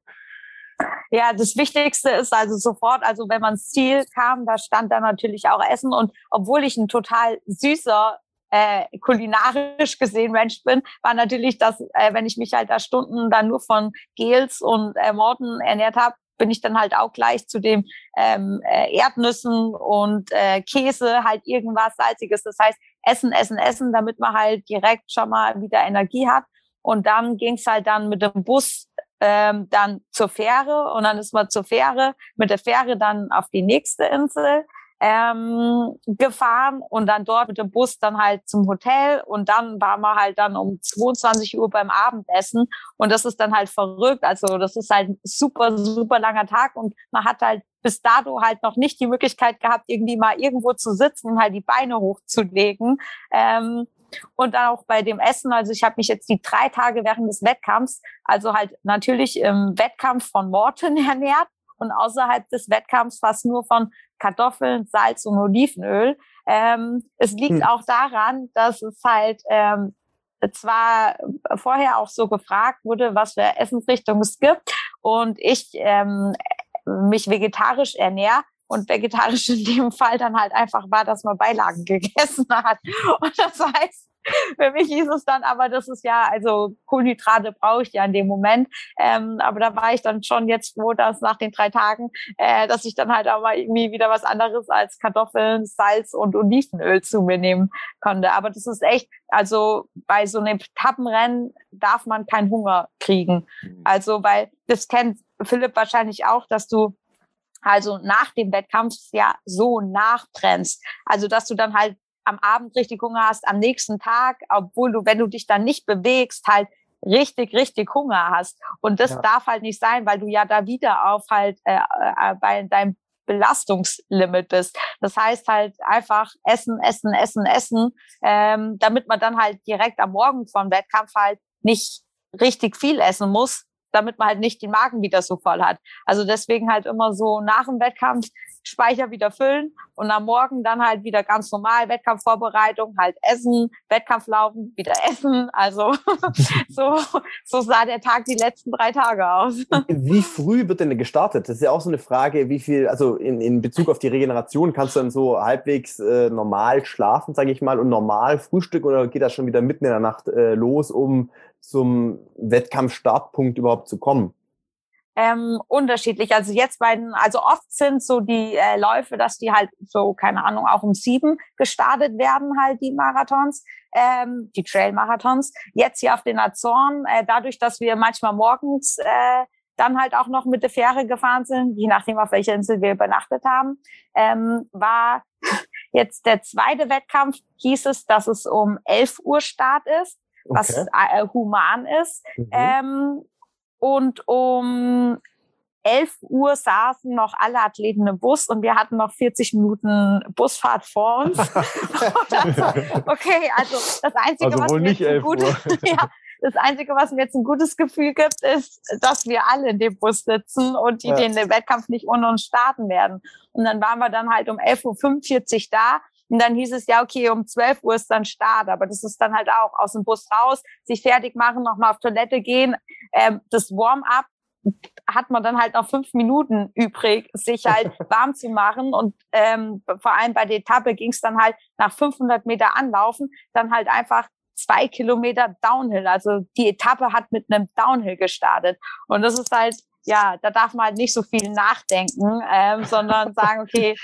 Speaker 2: Ja, das Wichtigste ist also sofort, also wenn man ins Ziel kam, da stand dann natürlich auch Essen und obwohl ich ein total süßer äh, kulinarisch gesehen Mensch bin, war natürlich das, äh, wenn ich mich halt da Stunden dann nur von Gels und äh, Morten ernährt habe, bin ich dann halt auch gleich zu dem ähm, äh, Erdnüssen und äh, Käse halt irgendwas salziges. Das heißt Essen, Essen, Essen, damit man halt direkt schon mal wieder Energie hat. Und dann ging's halt dann mit dem Bus ähm, dann zur Fähre und dann ist man zur Fähre, mit der Fähre dann auf die nächste Insel ähm, gefahren und dann dort mit dem Bus dann halt zum Hotel und dann waren wir halt dann um 22 Uhr beim Abendessen und das ist dann halt verrückt. Also das ist halt ein super, super langer Tag und man hat halt bis dato halt noch nicht die Möglichkeit gehabt, irgendwie mal irgendwo zu sitzen und halt die Beine hochzulegen. Ähm, und dann auch bei dem Essen. Also ich habe mich jetzt die drei Tage während des Wettkampfs, also halt natürlich im Wettkampf von Morten ernährt und außerhalb des Wettkampfs fast nur von Kartoffeln, Salz und Olivenöl. Ähm, es liegt hm. auch daran, dass es halt ähm, zwar vorher auch so gefragt wurde, was für Essensrichtungen es gibt und ich ähm, mich vegetarisch ernähre, und vegetarisch in dem Fall dann halt einfach war, dass man Beilagen gegessen hat. Und das heißt, für mich hieß es dann, aber das ist ja, also Kohlenhydrate brauche ich ja in dem Moment. Ähm, aber da war ich dann schon jetzt froh, dass nach den drei Tagen, äh, dass ich dann halt auch mal irgendwie wieder was anderes als Kartoffeln, Salz und Olivenöl zu mir nehmen konnte. Aber das ist echt, also bei so einem Etappenrennen darf man keinen Hunger kriegen. Mhm. Also, weil das kennt Philipp wahrscheinlich auch, dass du also nach dem Wettkampf ja so nachbrennst. Also dass du dann halt am Abend richtig Hunger hast, am nächsten Tag, obwohl du, wenn du dich dann nicht bewegst, halt richtig, richtig Hunger hast. Und das ja. darf halt nicht sein, weil du ja da wieder auf halt äh, äh, bei deinem Belastungslimit bist. Das heißt halt einfach essen, essen, essen, essen, ähm, damit man dann halt direkt am Morgen vom Wettkampf halt nicht richtig viel essen muss, damit man halt nicht den Magen wieder so voll hat. Also deswegen halt immer so nach dem Wettkampf Speicher wieder füllen und am Morgen dann halt wieder ganz normal Wettkampfvorbereitung, halt essen, Wettkampf laufen, wieder essen. Also so, so sah der Tag die letzten drei Tage aus.
Speaker 3: Wie früh wird denn gestartet? Das ist ja auch so eine Frage, wie viel, also in, in Bezug auf die Regeneration, kannst du dann so halbwegs äh, normal schlafen, sage ich mal, und normal frühstücken oder geht das schon wieder mitten in der Nacht äh, los, um zum Wettkampfstartpunkt überhaupt zu kommen?
Speaker 2: ähm, unterschiedlich. Also jetzt bei den, also oft sind so die äh, Läufe, dass die halt so, keine Ahnung, auch um sieben gestartet werden, halt die Marathons, ähm, die Trail-Marathons. Jetzt hier auf den Azoren, äh, dadurch, dass wir manchmal morgens äh, dann halt auch noch mit der Fähre gefahren sind, je nachdem, auf welcher Insel wir übernachtet haben, ähm, war jetzt der zweite Wettkampf, hieß es, dass es um 11 Uhr Start ist. Was äh, human ist. Mhm. Ähm, und um 11 Uhr saßen noch alle Athleten im Bus und wir hatten noch 40 Minuten Busfahrt vor uns. okay, also das Einzige,
Speaker 1: also
Speaker 2: was
Speaker 1: mir jetzt ein
Speaker 2: gutes, ja, das Einzige, was mir jetzt ein gutes Gefühl gibt, ist, dass wir alle in dem Bus sitzen und die ja. den Wettkampf nicht ohne uns starten werden. Und dann waren wir dann halt um 11.45 Uhr da und dann hieß es ja, okay, um 12 Uhr ist dann Start. Aber das ist dann halt auch aus dem Bus raus, sich fertig machen, nochmal auf Toilette gehen. Ähm, das Warm-up hat man dann halt noch fünf Minuten übrig, sich halt warm zu machen. Und ähm, vor allem bei der Etappe ging es dann halt nach 500 Meter anlaufen, dann halt einfach zwei Kilometer Downhill. Also die Etappe hat mit einem Downhill gestartet. Und das ist halt ja, da darf man halt nicht so viel nachdenken, ähm, sondern sagen, okay,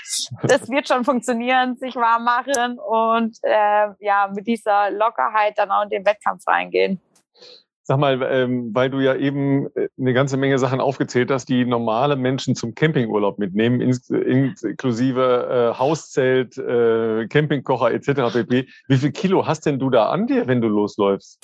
Speaker 2: das wird schon funktionieren, sich warm machen und äh, ja, mit dieser Lockerheit dann auch in den Wettkampf reingehen.
Speaker 1: Sag mal, ähm, weil du ja eben äh, eine ganze Menge Sachen aufgezählt hast, die normale Menschen zum Campingurlaub mitnehmen, inklusive äh, Hauszelt, äh, Campingkocher etc. pp. Wie viel Kilo hast denn du da an dir, wenn du losläufst?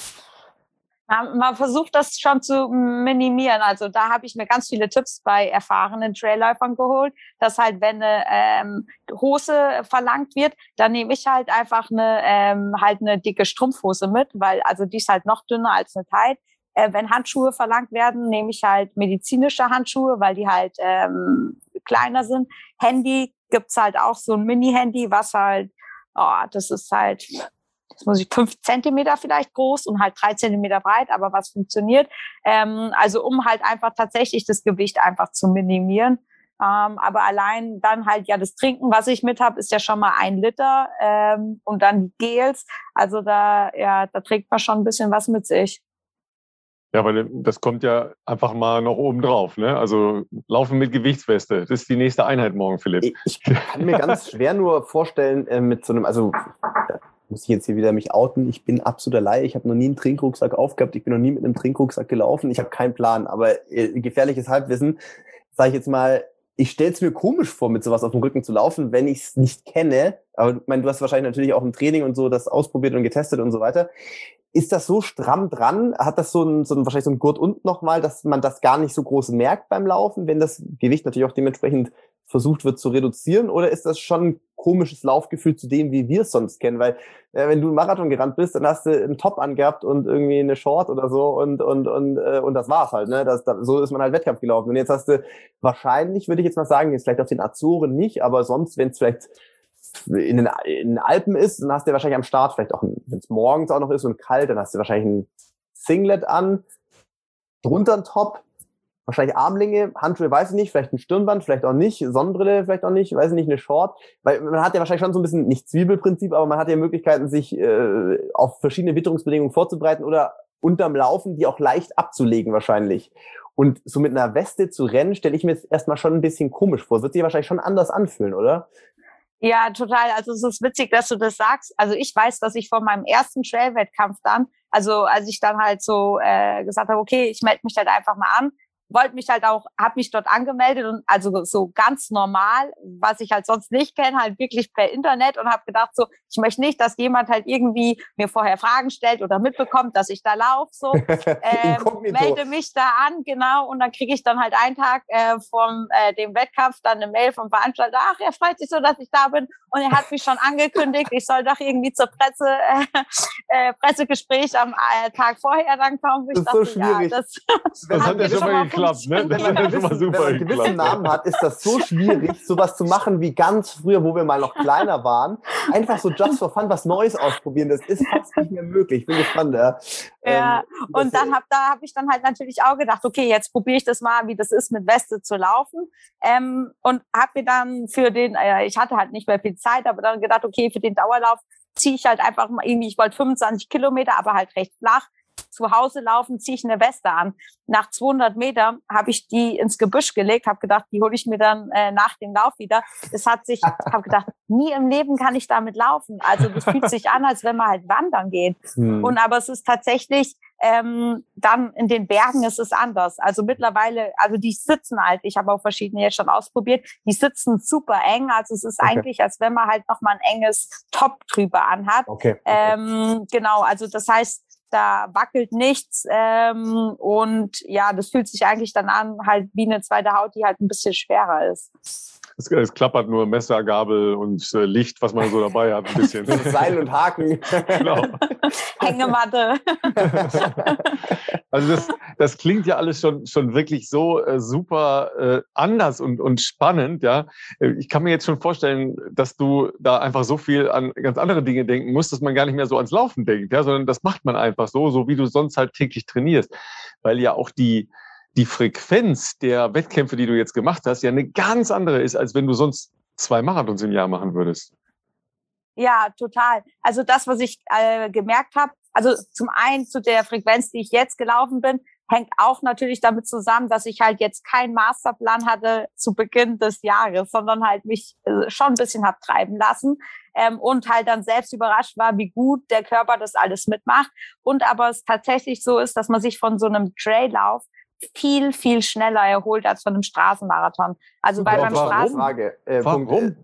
Speaker 2: Man versucht das schon zu minimieren. Also da habe ich mir ganz viele Tipps bei erfahrenen Trailläufern geholt, dass halt, wenn eine ähm, Hose verlangt wird, dann nehme ich halt einfach eine ähm, halt eine dicke Strumpfhose mit, weil also die ist halt noch dünner als eine Tight. Äh, wenn Handschuhe verlangt werden, nehme ich halt medizinische Handschuhe, weil die halt ähm, kleiner sind. Handy gibt's halt auch so ein Mini-Handy, was halt, oh, das ist halt das muss ich fünf Zentimeter vielleicht groß und halt drei Zentimeter breit, aber was funktioniert. Ähm, also um halt einfach tatsächlich das Gewicht einfach zu minimieren. Ähm, aber allein dann halt ja das Trinken, was ich mit habe, ist ja schon mal ein Liter ähm, und dann Gels. Also da ja, da trägt man schon ein bisschen was mit sich.
Speaker 1: Ja, weil das kommt ja einfach mal noch oben drauf. Ne? Also laufen mit Gewichtsweste. Das ist die nächste Einheit morgen, Philipp.
Speaker 3: Ich kann mir ganz schwer nur vorstellen, äh, mit so einem, also muss ich jetzt hier wieder mich outen. Ich bin absoluter Laie. Ich habe noch nie einen Trinkrucksack aufgehabt. Ich bin noch nie mit einem Trinkrucksack gelaufen. Ich habe keinen Plan. Aber äh, gefährliches Halbwissen, sage ich jetzt mal, ich stelle es mir komisch vor, mit sowas auf dem Rücken zu laufen, wenn ich es nicht kenne. Aber ich du hast wahrscheinlich natürlich auch im Training und so das ausprobiert und getestet und so weiter. Ist das so stramm dran? Hat das so ein, so ein wahrscheinlich so ein Gurt unten nochmal, dass man das gar nicht so groß merkt beim Laufen, wenn das Gewicht natürlich auch dementsprechend versucht wird zu reduzieren? Oder ist das schon ein komisches Laufgefühl zu dem, wie wir es sonst kennen? Weil äh, wenn du einen Marathon gerannt bist, dann hast du einen Top angehabt und irgendwie eine Short oder so und und und äh, und das war's halt. Ne? Das, das, so ist man halt Wettkampf gelaufen. Und jetzt hast du wahrscheinlich, würde ich jetzt mal sagen, jetzt vielleicht auf den Azoren nicht, aber sonst, wenn es vielleicht in den, in den Alpen ist, dann hast du wahrscheinlich am Start vielleicht auch, wenn es morgens auch noch ist und kalt, dann hast du wahrscheinlich ein Singlet an, drunter ein Top, wahrscheinlich Armlinge, Handschuhe, weiß ich nicht, vielleicht ein Stirnband, vielleicht auch nicht, Sonnenbrille vielleicht auch nicht, weiß ich nicht, eine Short, weil man hat ja wahrscheinlich schon so ein bisschen, nicht Zwiebelprinzip, aber man hat ja Möglichkeiten, sich äh, auf verschiedene Witterungsbedingungen vorzubereiten oder unterm Laufen die auch leicht abzulegen wahrscheinlich. Und so mit einer Weste zu rennen, stelle ich mir jetzt erstmal schon ein bisschen komisch vor. Wird sich wahrscheinlich schon anders anfühlen, oder?
Speaker 2: Ja, total. Also es ist witzig, dass du das sagst. Also ich weiß, dass ich vor meinem ersten Trail-Wettkampf dann, also als ich dann halt so äh, gesagt habe, okay, ich melde mich halt einfach mal an, wollte mich halt auch, habe mich dort angemeldet und also so ganz normal, was ich halt sonst nicht kenne, halt wirklich per Internet und habe gedacht so, ich möchte nicht, dass jemand halt irgendwie mir vorher Fragen stellt oder mitbekommt, dass ich da laufe, so ähm, melde mich da an, genau, und dann kriege ich dann halt einen Tag äh, vom äh, dem Wettkampf dann eine Mail vom Veranstalter, ach, er freut sich so, dass ich da bin und er hat mich schon angekündigt, ich soll doch irgendwie zur Presse äh, äh, Pressegespräch am äh, Tag vorher dann kommen.
Speaker 3: Ich das ist dachte, so schwierig.
Speaker 1: Ja, das, das hat ja schon mal geklappt, ne? Das hat ja schon mal super
Speaker 3: Wenn man einen gewissen Namen hat, ist das so schwierig, sowas zu machen wie ganz früher, wo wir mal noch kleiner waren. Einfach so just for fun was Neues ausprobieren. Das ist fast nicht mehr möglich. Ich bin gespannt. Ja,
Speaker 2: ja. Ähm, und dann hab, da habe ich dann halt natürlich auch gedacht, okay, jetzt probiere ich das mal, wie das ist, mit Weste zu laufen. Ähm, und habe mir dann für den, äh, ich hatte halt nicht mehr viel Zeit, aber dann gedacht, okay, für den Dauerlauf ziehe ich halt einfach mal irgendwie, ich wollte 25 Kilometer, aber halt recht flach zu Hause laufen, ziehe ich eine Weste an. Nach 200 Metern habe ich die ins Gebüsch gelegt, habe gedacht, die hole ich mir dann äh, nach dem Lauf wieder. Es hat sich, habe gedacht, nie im Leben kann ich damit laufen. Also das fühlt sich an, als wenn man halt wandern geht. Hm. Und aber es ist tatsächlich ähm, dann in den Bergen ist es anders. Also mittlerweile, also die sitzen halt, ich habe auch verschiedene jetzt schon ausprobiert, die sitzen super eng. Also es ist okay. eigentlich, als wenn man halt nochmal ein enges Top drüber anhat. Okay. okay. Ähm, genau, also das heißt, da wackelt nichts ähm, und ja, das fühlt sich eigentlich dann an, halt wie eine zweite Haut, die halt ein bisschen schwerer ist.
Speaker 1: Es, es, klappert nur Messer, Gabel und äh, Licht, was man so dabei hat, ein bisschen.
Speaker 3: Seil und Haken. Genau.
Speaker 2: Hängematte.
Speaker 1: also das, das klingt ja alles schon, schon wirklich so äh, super äh, anders und, und spannend. Ja, äh, Ich kann mir jetzt schon vorstellen, dass du da einfach so viel an ganz andere Dinge denken musst, dass man gar nicht mehr so ans Laufen denkt, ja, sondern das macht man einfach so, so wie du sonst halt täglich trainierst. Weil ja auch die, die Frequenz der Wettkämpfe, die du jetzt gemacht hast, ja eine ganz andere ist, als wenn du sonst zwei Marathons im Jahr machen würdest.
Speaker 2: Ja, total. Also das, was ich äh, gemerkt habe, also zum einen zu der Frequenz, die ich jetzt gelaufen bin, hängt auch natürlich damit zusammen, dass ich halt jetzt keinen Masterplan hatte zu Beginn des Jahres, sondern halt mich äh, schon ein bisschen hab treiben lassen ähm, und halt dann selbst überrascht war, wie gut der Körper das alles mitmacht. Und aber es tatsächlich so ist, dass man sich von so einem Traillauf viel, viel schneller erholt als von einem Straßenmarathon. Also weil beim Straßen Frage, äh, warum?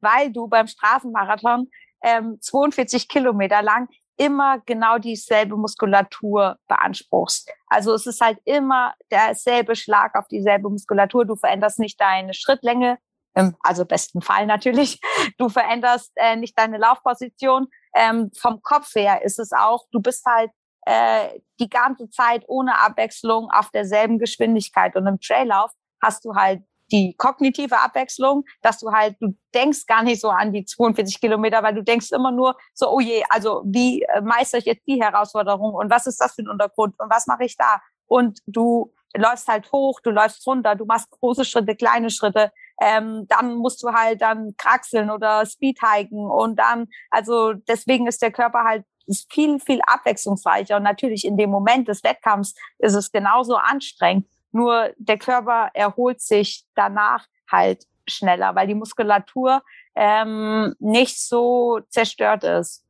Speaker 2: Weil du beim Straßenmarathon ähm, 42 Kilometer lang immer genau dieselbe Muskulatur beanspruchst. Also es ist halt immer derselbe Schlag auf dieselbe Muskulatur. Du veränderst nicht deine Schrittlänge, im also besten Fall natürlich. Du veränderst äh, nicht deine Laufposition. Ähm, vom Kopf her ist es auch, du bist halt äh, die ganze Zeit ohne Abwechslung auf derselben Geschwindigkeit. Und im Traillauf hast du halt die kognitive Abwechslung, dass du halt, du denkst gar nicht so an die 42 Kilometer, weil du denkst immer nur so, oh je, also wie äh, meister ich jetzt die Herausforderung und was ist das für ein Untergrund und was mache ich da? Und du läufst halt hoch, du läufst runter, du machst große Schritte, kleine Schritte, ähm, dann musst du halt dann kraxeln oder speedhiken und dann, also deswegen ist der Körper halt ist viel, viel abwechslungsreicher. Und natürlich in dem Moment des Wettkampfs ist es genauso anstrengend. Nur der Körper erholt sich danach halt schneller, weil die Muskulatur ähm, nicht so zerstört ist.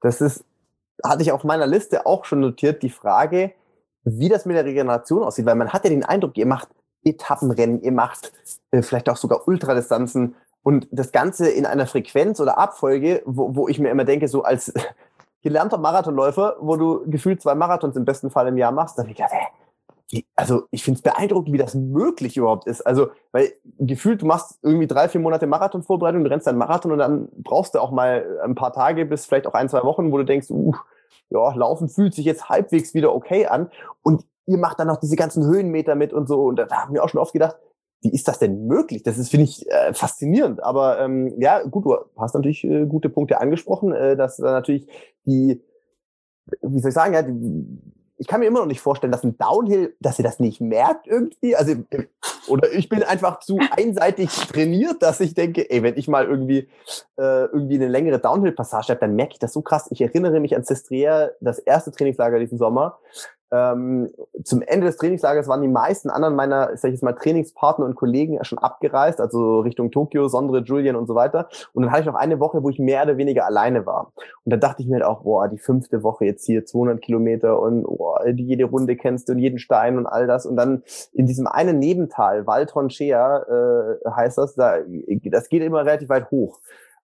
Speaker 3: Das ist, hatte ich auf meiner Liste auch schon notiert, die Frage, wie das mit der Regeneration aussieht, weil man hat ja den Eindruck, ihr macht Etappenrennen, ihr macht äh, vielleicht auch sogar Ultradistanzen und das Ganze in einer Frequenz oder Abfolge, wo, wo ich mir immer denke, so als gelernter Marathonläufer, wo du gefühlt zwei Marathons im besten Fall im Jahr machst, dann denke ich, ey, also ich finde es beeindruckend, wie das möglich überhaupt ist. Also, weil gefühlt, du machst irgendwie drei, vier Monate Marathonvorbereitung, du rennst einen Marathon und dann brauchst du auch mal ein paar Tage bis vielleicht auch ein, zwei Wochen, wo du denkst, uh, ja, Laufen fühlt sich jetzt halbwegs wieder okay an. Und ihr macht dann noch diese ganzen Höhenmeter mit und so. Und da haben wir auch schon oft gedacht, wie ist das denn möglich? Das ist, finde ich, äh, faszinierend. Aber ähm, ja, gut, du hast natürlich äh, gute Punkte angesprochen, äh, dass da natürlich die, wie soll ich sagen, ja, die, ich kann mir immer noch nicht vorstellen, dass ein Downhill, dass ihr das nicht merkt irgendwie. Also, oder ich bin einfach zu einseitig trainiert, dass ich denke, ey, wenn ich mal irgendwie, äh, irgendwie eine längere Downhill-Passage habe, dann merke ich das so krass. Ich erinnere mich an Sestriere, das erste Trainingslager diesen Sommer Ähm, zum Ende des Trainingslagers waren die meisten anderen meiner, sag ich jetzt mal, Trainingspartner und Kollegen schon abgereist, also Richtung Tokio, Sondre, Julian und so weiter. Und dann hatte ich noch eine Woche, wo ich mehr oder weniger alleine war. Und da dachte ich mir halt auch, boah, die fünfte Woche jetzt hier 200 Kilometer und boah, die jede Runde kennst du und jeden Stein und all das. Und dann in diesem einen Nebental, Val Tronchea äh, heißt das, da, das geht immer relativ weit hoch.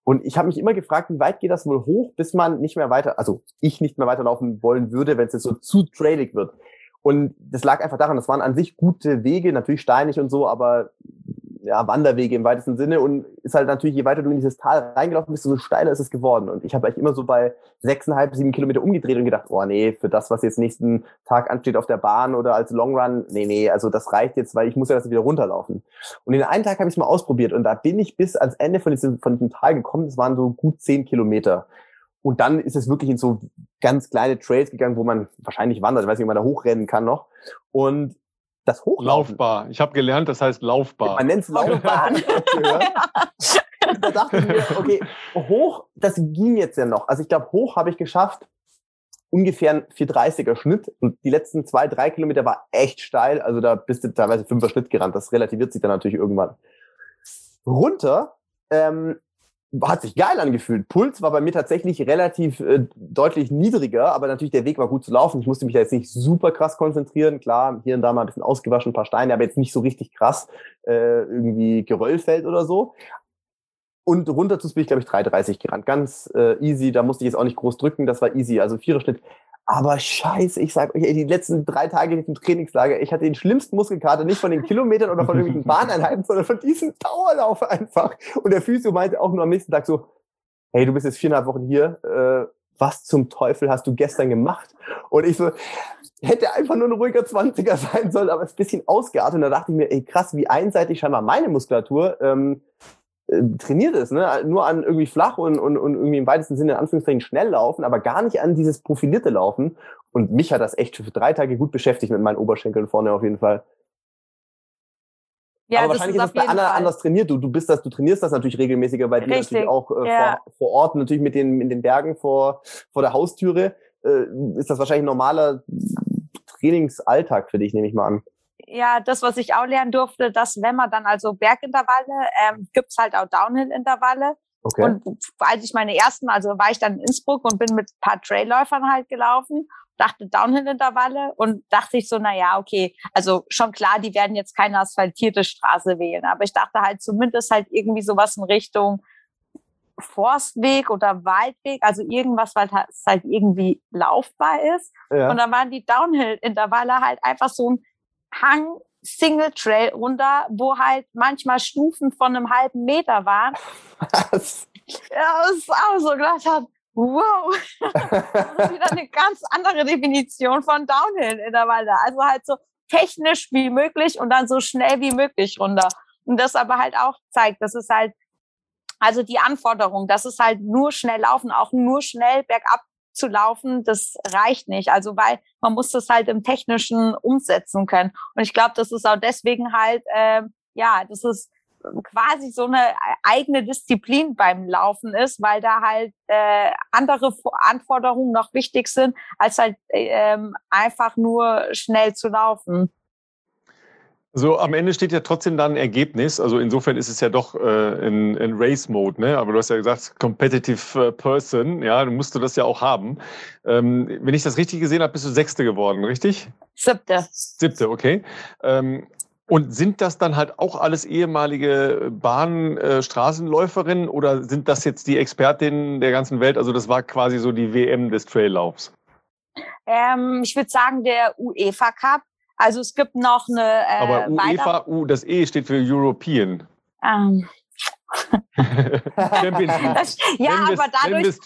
Speaker 3: Und ich habe mich immer gefragt, wie weit geht das wohl hoch, bis man nicht mehr weiter, also ich nicht mehr weiterlaufen wollen würde, wenn es jetzt so zu trailig wird. Und das lag einfach daran, das waren an sich gute Wege, natürlich steinig und so, aber ja, Wanderwege im weitesten Sinne und ist halt natürlich, je weiter du in dieses Tal reingelaufen bist, so steiler ist es geworden. Und ich habe eigentlich immer so bei sechseinhalb, sieben Kilometer umgedreht und gedacht, oh nee, für das, was jetzt nächsten Tag ansteht auf der Bahn oder als Longrun, nee, nee, also das reicht jetzt, weil ich muss ja das wieder runterlaufen. Und in einem Tag habe ich es mal ausprobiert und da bin ich bis ans Ende von diesem, von diesem Tal gekommen, das waren so gut zehn Kilometer. Und dann ist es wirklich in so ganz kleine Trails gegangen, wo man wahrscheinlich wandert, ich weiß nicht, ob man da hochrennen kann noch. Und das Hochlaufen.
Speaker 1: Laufbar. Ich habe gelernt, das heißt laufbar.
Speaker 3: Man nennt es Laufbar. da dachte ich mir, okay, hoch, das ging jetzt ja noch. Also ich glaube, hoch habe ich geschafft, ungefähr ein 430er Schnitt. Und die letzten zwei, drei Kilometer war echt steil. Also da bist du teilweise fünfer Schnitt gerannt. Das relativiert sich dann natürlich irgendwann. Runter ähm, hat sich geil angefühlt. Puls war bei mir tatsächlich relativ äh, deutlich niedriger, aber natürlich der Weg war gut zu laufen. Ich musste mich da jetzt nicht super krass konzentrieren. Klar, hier und da mal ein bisschen ausgewaschen, ein paar Steine, aber jetzt nicht so richtig krass äh, irgendwie Geröllfeld oder so. Und runter zu bin ich, glaube ich, 3,30 gerannt. Ganz äh, easy, da musste ich jetzt auch nicht groß drücken, das war easy. Also vierer Schnitt aber scheiße, ich sag euch, die letzten drei Tage im Trainingslager, ich hatte den schlimmsten Muskelkater, nicht von den Kilometern oder von irgendwelchen Bahneinheiten, sondern von diesem Dauerlauf einfach. Und der Physio meinte auch nur am nächsten Tag so, hey, du bist jetzt viereinhalb Wochen hier, äh, was zum Teufel hast du gestern gemacht? Und ich so, hätte einfach nur ein ruhiger 20er sein sollen, aber es ist ein bisschen ausgeartet. Und da dachte ich mir, ey krass, wie einseitig scheinbar meine Muskulatur ähm, äh, trainiert ist, ne? nur an irgendwie flach und, und, und irgendwie im weitesten Sinne in Anführungszeichen schnell laufen, aber gar nicht an dieses profilierte Laufen. Und mich hat das echt für drei Tage gut beschäftigt mit meinen Oberschenkeln vorne auf jeden Fall. Ja, aber wahrscheinlich ist, ist es bei Anna anders trainiert. Du, du bist das, du trainierst das natürlich regelmäßiger bei dir natürlich auch äh, ja. vor, vor Ort, natürlich mit den, in den Bergen vor, vor der Haustüre. Äh, ist das wahrscheinlich ein normaler Trainingsalltag für dich, nehme ich mal an
Speaker 2: ja, das, was ich auch lernen durfte, dass wenn man dann also Bergintervalle, ähm, gibt's halt auch Downhill-Intervalle. Okay. Und als ich meine ersten, also war ich dann in Innsbruck und bin mit ein paar Trailläufern halt gelaufen, dachte Downhill-Intervalle und dachte ich so, na ja, okay, also schon klar, die werden jetzt keine asphaltierte Straße wählen, aber ich dachte halt zumindest halt irgendwie sowas in Richtung Forstweg oder Waldweg, also irgendwas, weil es halt irgendwie laufbar ist. Ja. Und dann waren die Downhill-Intervalle halt einfach so ein Hang Single Trail runter, wo halt manchmal Stufen von einem halben Meter waren. Was? Ja, das ist auch so gedacht habe, wow, das ist wieder eine ganz andere Definition von Downhill in der Walde. Also halt so technisch wie möglich und dann so schnell wie möglich runter. Und das aber halt auch zeigt, dass es halt, also die Anforderung, dass es halt nur schnell laufen, auch nur schnell bergab zu laufen, das reicht nicht. Also weil man muss das halt im Technischen umsetzen können. Und ich glaube, das ist auch deswegen halt, äh, ja, das ist quasi so eine eigene Disziplin beim Laufen ist, weil da halt äh, andere Anforderungen noch wichtig sind, als halt äh, einfach nur schnell zu laufen.
Speaker 1: So, am Ende steht ja trotzdem dann ein Ergebnis. Also insofern ist es ja doch äh, in, in Race-Mode, ne? Aber du hast ja gesagt, Competitive äh, Person, ja, du musst du das ja auch haben. Ähm, wenn ich das richtig gesehen habe, bist du Sechste geworden, richtig?
Speaker 2: Siebte.
Speaker 1: Siebte, okay. Ähm, und sind das dann halt auch alles ehemalige Bahn-, äh, Straßenläuferinnen oder sind das jetzt die Expertinnen der ganzen Welt? Also das war quasi so die WM des Traillaufs.
Speaker 2: Ähm, ich würde sagen, der UEFA Cup also es gibt noch eine. Äh,
Speaker 1: Aber UEFA, U, das E steht für European. Ähm.
Speaker 2: Champions League. Das, ja, aber dadurch, dass,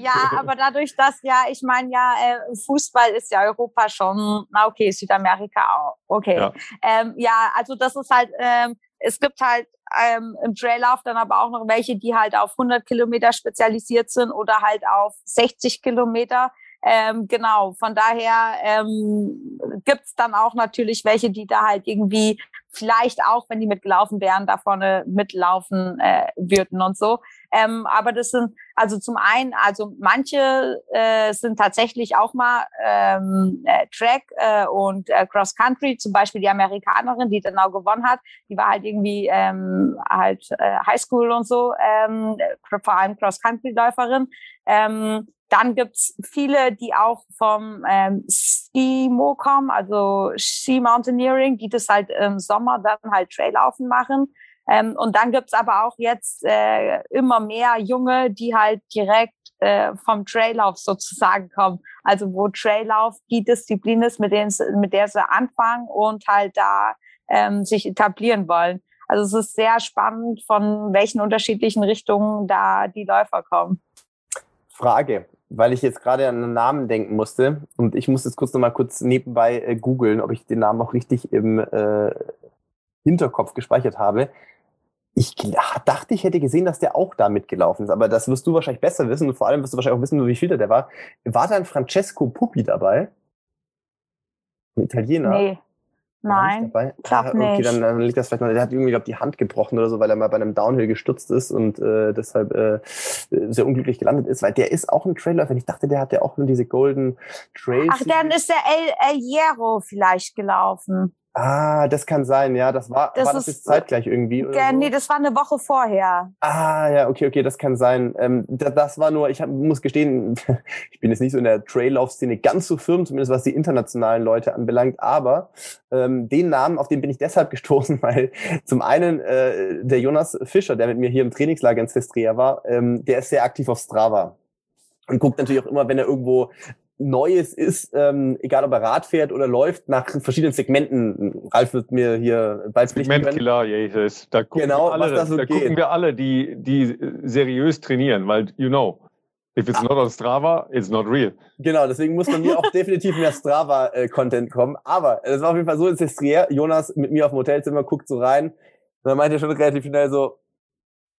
Speaker 2: ja, aber dadurch, dass ja, ich meine ja, äh, Fußball ist ja Europa schon, na okay, Südamerika auch, okay. Ja, ähm, ja also das ist halt, ähm, es gibt halt ähm, im Traillauf dann aber auch noch welche, die halt auf 100 Kilometer spezialisiert sind oder halt auf 60 Kilometer. Ähm, genau, von daher ähm, gibt dann auch natürlich welche, die da halt irgendwie vielleicht auch, wenn die mitgelaufen wären, da vorne mitlaufen äh, würden und so. Ähm, aber das sind also zum einen, also manche äh, sind tatsächlich auch mal ähm, äh, Track äh, und äh, Cross Country, zum Beispiel die Amerikanerin, die dann auch gewonnen hat, die war halt irgendwie ähm, halt äh, Highschool und so, ähm, vor allem Cross Country Läuferin. Ähm, dann gibt's viele, die auch vom ähm, Ski-Mo kommen, also Ski Mountaineering, die das halt im Sommer dann halt Traillaufen machen. Ähm, und dann gibt's aber auch jetzt äh, immer mehr Junge, die halt direkt äh, vom Traillauf sozusagen kommen. Also wo Traillauf die Disziplin ist, mit, denen, mit der sie anfangen und halt da ähm, sich etablieren wollen. Also es ist sehr spannend, von welchen unterschiedlichen Richtungen da die Läufer kommen.
Speaker 3: Frage, weil ich jetzt gerade an einen Namen denken musste und ich muss jetzt kurz noch mal kurz nebenbei äh, googeln, ob ich den Namen auch richtig im äh, Hinterkopf gespeichert habe. Ich dachte, ich hätte gesehen, dass der auch da mitgelaufen ist, aber das wirst du wahrscheinlich besser wissen und vor allem wirst du wahrscheinlich auch wissen, wie viel der war. War da ein Francesco Puppi dabei? Ein Italiener?
Speaker 2: Nee. Nein,
Speaker 3: glaub ah, okay, nicht. Dann, dann liegt das vielleicht noch, der hat irgendwie, glaub, die Hand gebrochen oder so, weil er mal bei einem Downhill gestürzt ist und äh, deshalb äh, sehr unglücklich gelandet ist, weil der ist auch ein Trailläufer. Ich dachte, der hat ja auch nur diese Golden Trails.
Speaker 2: Ach, dann ist der El, El Hierro vielleicht gelaufen.
Speaker 3: Ah, das kann sein, ja. Das war, das war das jetzt zeitgleich irgendwie?
Speaker 2: Oder der, so? Nee, das war eine Woche vorher.
Speaker 3: Ah, ja, okay, okay, das kann sein. Ähm, das, das war nur, ich hab, muss gestehen, ich bin jetzt nicht so in der Traillauf-Szene ganz so firm, zumindest was die internationalen Leute anbelangt, aber ähm, den Namen, auf den bin ich deshalb gestoßen, weil zum einen äh, der Jonas Fischer, der mit mir hier im Trainingslager in Sestria war, ähm, der ist sehr aktiv auf Strava und guckt natürlich auch immer, wenn er irgendwo Neues ist, ähm, egal ob er Rad fährt oder läuft, nach verschiedenen Segmenten. Ralf wird mir hier bald
Speaker 1: Segmentkiller, Jesus. Da gucken genau, wir alle, so da geht. gucken wir alle, die, die seriös trainieren, weil, you know, if it's ah. not on Strava, it's not real.
Speaker 3: Genau, deswegen muss von mir auch definitiv mehr Strava-Content kommen. Aber es war auf jeden Fall so, es ist Jonas mit mir auf dem Hotelzimmer, guckt so rein. Und dann meint er schon relativ schnell so,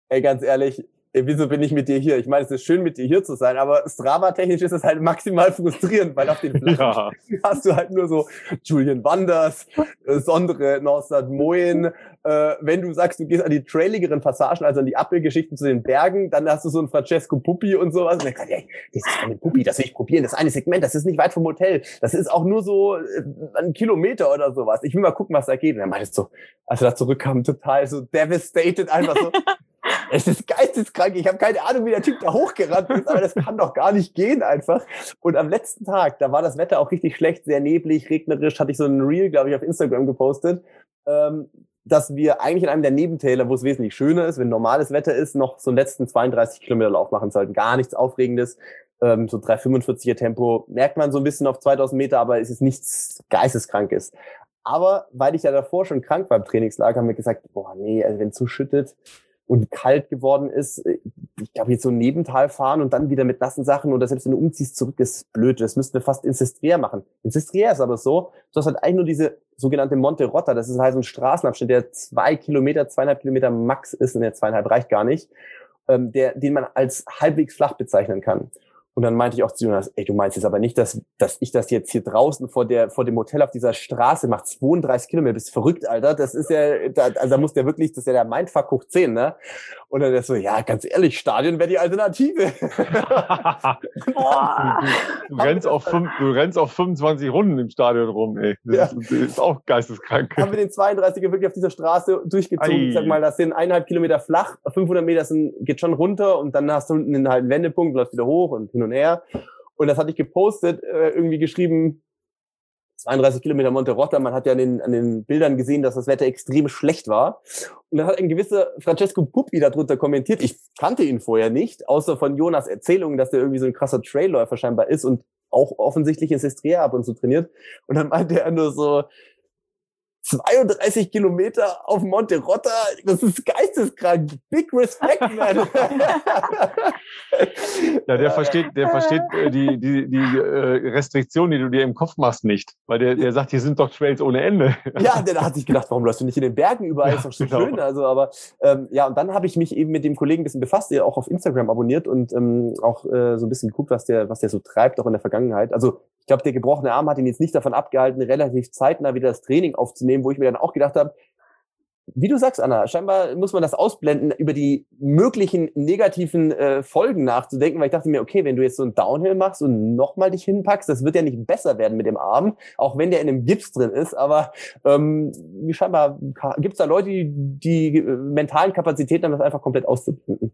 Speaker 3: ey, ganz ehrlich, wieso bin ich mit dir hier? Ich meine, es ist schön, mit dir hier zu sein, aber Strava-technisch ist es halt maximal frustrierend, weil auf den Flaschen ja. hast du halt nur so Julian Wanders, äh, Sondre Norsad Moen. Äh, wenn du sagst, du gehst an die trailigeren Passagen, also an die Appelgeschichten zu den Bergen, dann hast du so einen Francesco Puppi und sowas. Und dann kann, ey, das ist eine Puppi, das will ich probieren, das ist eine Segment, das ist nicht weit vom Hotel, das ist auch nur so äh, ein Kilometer oder sowas. Ich will mal gucken, was da geht. Und dann meintest du, als er da zurückkam, total so devastated, einfach so, es ist geisteskrank. Ich habe keine Ahnung, wie der Typ da hochgerannt ist, aber das kann doch gar nicht gehen einfach. Und am letzten Tag, da war das Wetter auch richtig schlecht, sehr neblig, regnerisch, hatte ich so ein Reel, glaube ich, auf Instagram gepostet, ähm, dass wir eigentlich in einem der Nebentäler, wo es wesentlich schöner ist, wenn normales Wetter ist, noch so einen letzten 32 Kilometer Lauf machen sollten. Gar nichts Aufregendes. Ähm, so 345er Tempo merkt man so ein bisschen auf 2000 Meter, aber es ist nichts Geisteskrankes. Aber weil ich ja davor schon krank war im Trainingslager, haben wir gesagt, boah, nee, also wenn es zuschüttet, und kalt geworden ist, äh, ich glaube, jetzt so ein Nebental fahren und dann wieder mit nassen Sachen oder selbst wenn du umziehst zurück, ist blöd. Das müssten wir fast in Sestria machen. In Sestria ist aber so, du hast halt eigentlich nur diese sogenannte Monte Rotta. Das ist halt so ein Straßenabschnitt, der zwei Kilometer, zweieinhalb Kilometer max ist, und der zweieinhalb reicht gar nicht, ähm, der, den man als halbwegs flach bezeichnen kann. Und dann meinte ich auch zu Jonas, ey, du meinst jetzt aber nicht, dass, dass ich das jetzt hier draußen vor der, vor dem Hotel auf dieser Straße macht 32 Kilometer, bist verrückt, Alter. Das ist ja, da, also da muss der wirklich, das ist ja der Mindfuck hoch 10, ne? Und dann ist so, ja, ganz ehrlich, Stadion wäre die Alternative.
Speaker 1: du, rennst auf fünf, du rennst auf 25 Runden im Stadion rum, ey. Das, ja. ist, ist, auch geisteskrank.
Speaker 3: Haben wir den 32er wirklich auf dieser Straße durchgezogen. Ei. Ich sag mal, das sind eineinhalb Kilometer flach, 500 Meter sind, geht schon runter und dann hast du unten einen halben Wendepunkt, läufst wieder hoch und hin und her. Und das hatte ich gepostet, äh, irgendwie geschrieben, 32 Kilometer Monte Rotta. Man hat ja an den, an den Bildern gesehen, dass das Wetter extrem schlecht war. Und dann hat ein gewisser Francesco Puppi darunter kommentiert. Ich kannte ihn vorher nicht, außer von Jonas Erzählungen, dass er irgendwie so ein krasser Trailläufer scheinbar ist und auch offensichtlich in Sestria ab und zu trainiert. Und dann meinte er nur so, 32 Kilometer auf Monte Rotta, das ist geisteskrank. Big Respect, man.
Speaker 1: ja, der versteht, der versteht äh, die, die, die äh, Restriktion, die du dir im Kopf machst, nicht. Weil der, der sagt, hier sind doch Trails ohne Ende.
Speaker 3: ja, der hat sich gedacht, warum läufst du nicht in den Bergen überall? Ja, ist doch so genau. schön. Also, aber ähm, ja, und dann habe ich mich eben mit dem Kollegen ein bisschen befasst, der auch auf Instagram abonniert und ähm, auch äh, so ein bisschen geguckt, was der, was der so treibt, auch in der Vergangenheit. Also ich glaube, der gebrochene Arm hat ihn jetzt nicht davon abgehalten, relativ zeitnah wieder das Training aufzunehmen, wo ich mir dann auch gedacht habe, wie du sagst, Anna, scheinbar muss man das ausblenden, über die möglichen negativen äh, Folgen nachzudenken, weil ich dachte mir, okay, wenn du jetzt so ein Downhill machst und nochmal dich hinpackst, das wird ja nicht besser werden mit dem Arm, auch wenn der in einem Gips drin ist, aber ähm, scheinbar gibt es da Leute, die die äh, mentalen Kapazitäten haben, das einfach komplett auszublenden.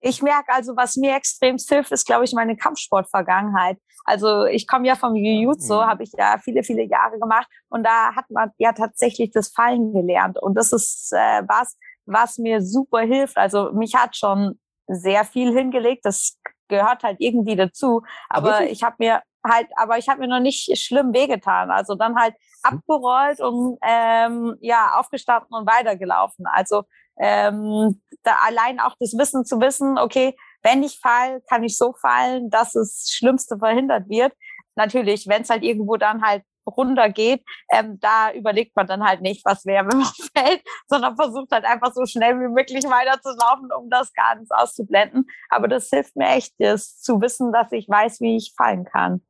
Speaker 2: Ich merke also, was mir extrem hilft, ist, glaube ich, meine Kampfsportvergangenheit. Also ich komme ja vom Jiu-Jitsu, mhm. habe ich ja viele, viele Jahre gemacht und da hat man ja tatsächlich das Fallen gelernt und das ist äh, was, was mir super hilft. Also mich hat schon sehr viel hingelegt, das gehört halt irgendwie dazu, aber, aber ich habe mir halt, aber ich habe mir noch nicht schlimm wehgetan. Also dann halt mhm. abgerollt und ähm, ja aufgestanden und weitergelaufen. Also ähm, da allein auch das Wissen zu wissen, okay, wenn ich fall, kann ich so fallen, dass das Schlimmste verhindert wird. Natürlich, wenn es halt irgendwo dann halt runtergeht, ähm, da überlegt man dann halt nicht, was wäre, wenn man fällt, sondern versucht halt einfach so schnell wie möglich weiterzulaufen, um das Ganze auszublenden. Aber das hilft mir echt, das zu wissen, dass ich weiß, wie ich fallen kann.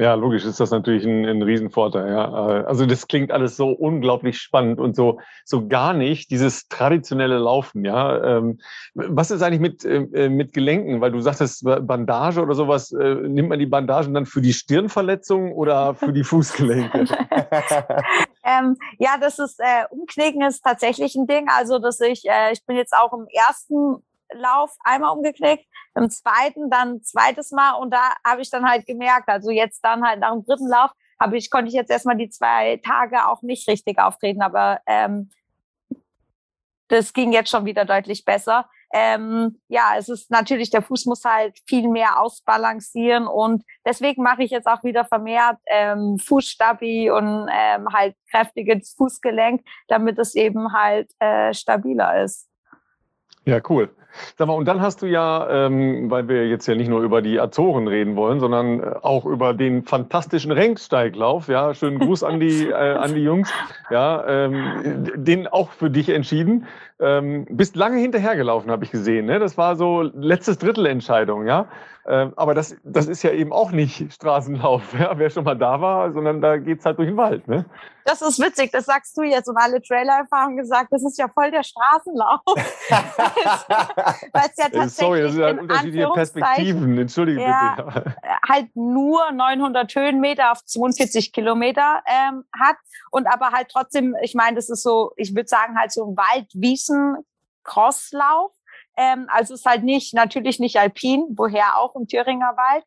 Speaker 1: Ja, logisch ist das natürlich ein, ein Riesenvorteil. Ja. Also das klingt alles so unglaublich spannend und so so gar nicht dieses traditionelle Laufen. Ja, ähm, was ist eigentlich mit äh, mit Gelenken? Weil du sagtest Bandage oder sowas. Äh, nimmt man die Bandagen dann für die Stirnverletzung oder für die Fußgelenke?
Speaker 2: ähm, ja, das ist äh, Umknicken ist tatsächlich ein Ding. Also dass ich äh, ich bin jetzt auch im ersten Lauf einmal umgeknickt, im zweiten dann zweites Mal und da habe ich dann halt gemerkt, also jetzt dann halt nach dem dritten Lauf habe ich konnte ich jetzt erstmal die zwei Tage auch nicht richtig auftreten, aber ähm, das ging jetzt schon wieder deutlich besser. Ähm, ja, es ist natürlich, der Fuß muss halt viel mehr ausbalancieren und deswegen mache ich jetzt auch wieder vermehrt ähm, Fußstabi und ähm, halt kräftiges Fußgelenk, damit es eben halt äh, stabiler ist.
Speaker 1: Ja, cool. Sag mal, und dann hast du ja, ähm, weil wir jetzt ja nicht nur über die Azoren reden wollen, sondern äh, auch über den fantastischen Renksteiglauf. Ja, schönen Gruß an die, äh, an die Jungs. Ja, ähm, den auch für dich entschieden. Ähm, bist lange hinterhergelaufen, habe ich gesehen. Ne? Das war so letztes Drittelentscheidung, ja. Ähm, aber das, das ist ja eben auch nicht Straßenlauf, ja? wer schon mal da war, sondern da geht's halt durch den Wald. Ne?
Speaker 2: Das ist witzig, das sagst du jetzt. Und alle Trailerläufer haben gesagt, das ist ja voll der Straßenlauf.
Speaker 1: Weil es ja äh, tatsächlich Sorry, das sind halt unterschiedliche Perspektiven, entschuldige ja, bitte.
Speaker 2: halt nur 900 Höhenmeter auf 42 Kilometer ähm, hat und aber halt trotzdem, ich meine, das ist so, ich würde sagen halt so ein Wald-Wiesen-Crosslauf. Ähm, also es ist halt nicht, natürlich nicht alpin, woher auch im Thüringer Wald.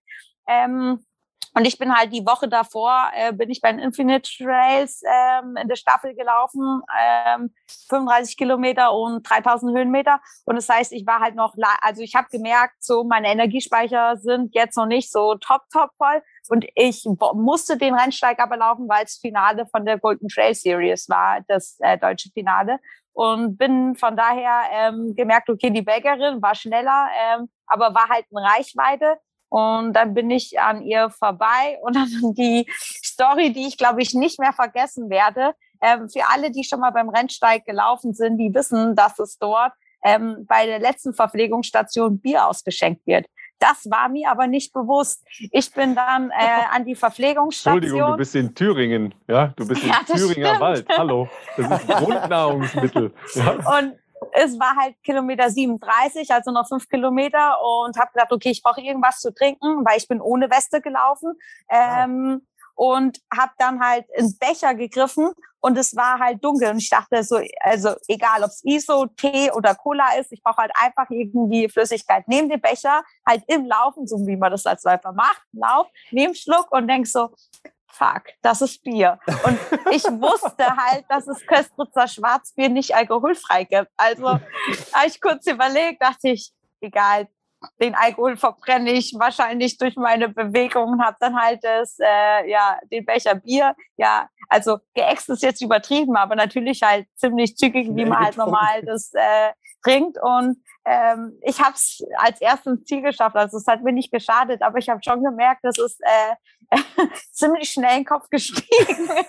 Speaker 2: Ähm, und ich bin halt die Woche davor, äh, bin ich bei den Infinite Trails ähm, in der Staffel gelaufen, ähm, 35 Kilometer und 3000 Höhenmeter. Und das heißt, ich war halt noch, also ich habe gemerkt, so meine Energiespeicher sind jetzt noch nicht so top, top voll. Und ich musste den Rennsteig aber laufen, weil es Finale von der Golden Trail Series war, das äh, deutsche Finale. Und bin von daher ähm, gemerkt, okay, die Bäckerin war schneller, ähm, aber war halt in Reichweite. Und dann bin ich an ihr vorbei und dann die Story, die ich glaube ich nicht mehr vergessen werde. Ähm, für alle, die schon mal beim Rennsteig gelaufen sind, die wissen, dass es dort ähm, bei der letzten Verpflegungsstation Bier ausgeschenkt wird. Das war mir aber nicht bewusst. Ich bin dann äh, an die Verpflegungsstation.
Speaker 1: Entschuldigung, du bist in Thüringen, ja? Du bist ja, im Thüringer stimmt. Wald. Hallo, das ist Grundnahrungsmittel. Ja?
Speaker 2: Und es war halt Kilometer 37, also noch fünf Kilometer und habe gedacht, okay, ich brauche irgendwas zu trinken, weil ich bin ohne Weste gelaufen. Ähm, und habe dann halt ins Becher gegriffen und es war halt dunkel und ich dachte so, also egal ob es ISO, Tee oder Cola ist, ich brauche halt einfach irgendwie Flüssigkeit. Nehm den Becher halt im Laufen, so wie man das als Läufer macht, lauf, nehm Schluck und denk so, fuck, das ist Bier. Und ich wusste halt, dass es Köstritzer Schwarzbier nicht alkoholfrei gibt. Also habe ich kurz überlegt, dachte ich, egal, den Alkohol verbrenne ich wahrscheinlich durch meine Bewegungen, habe dann halt das, äh, ja, den Becher Bier, ja, also geäxt ist jetzt übertrieben, aber natürlich halt ziemlich zügig, wie man halt normal das äh, trinkt und ähm, ich habe es als erstes Ziel geschafft, also es hat mir nicht geschadet, aber ich habe schon gemerkt, dass es äh, ziemlich schnell in den Kopf gestiegen.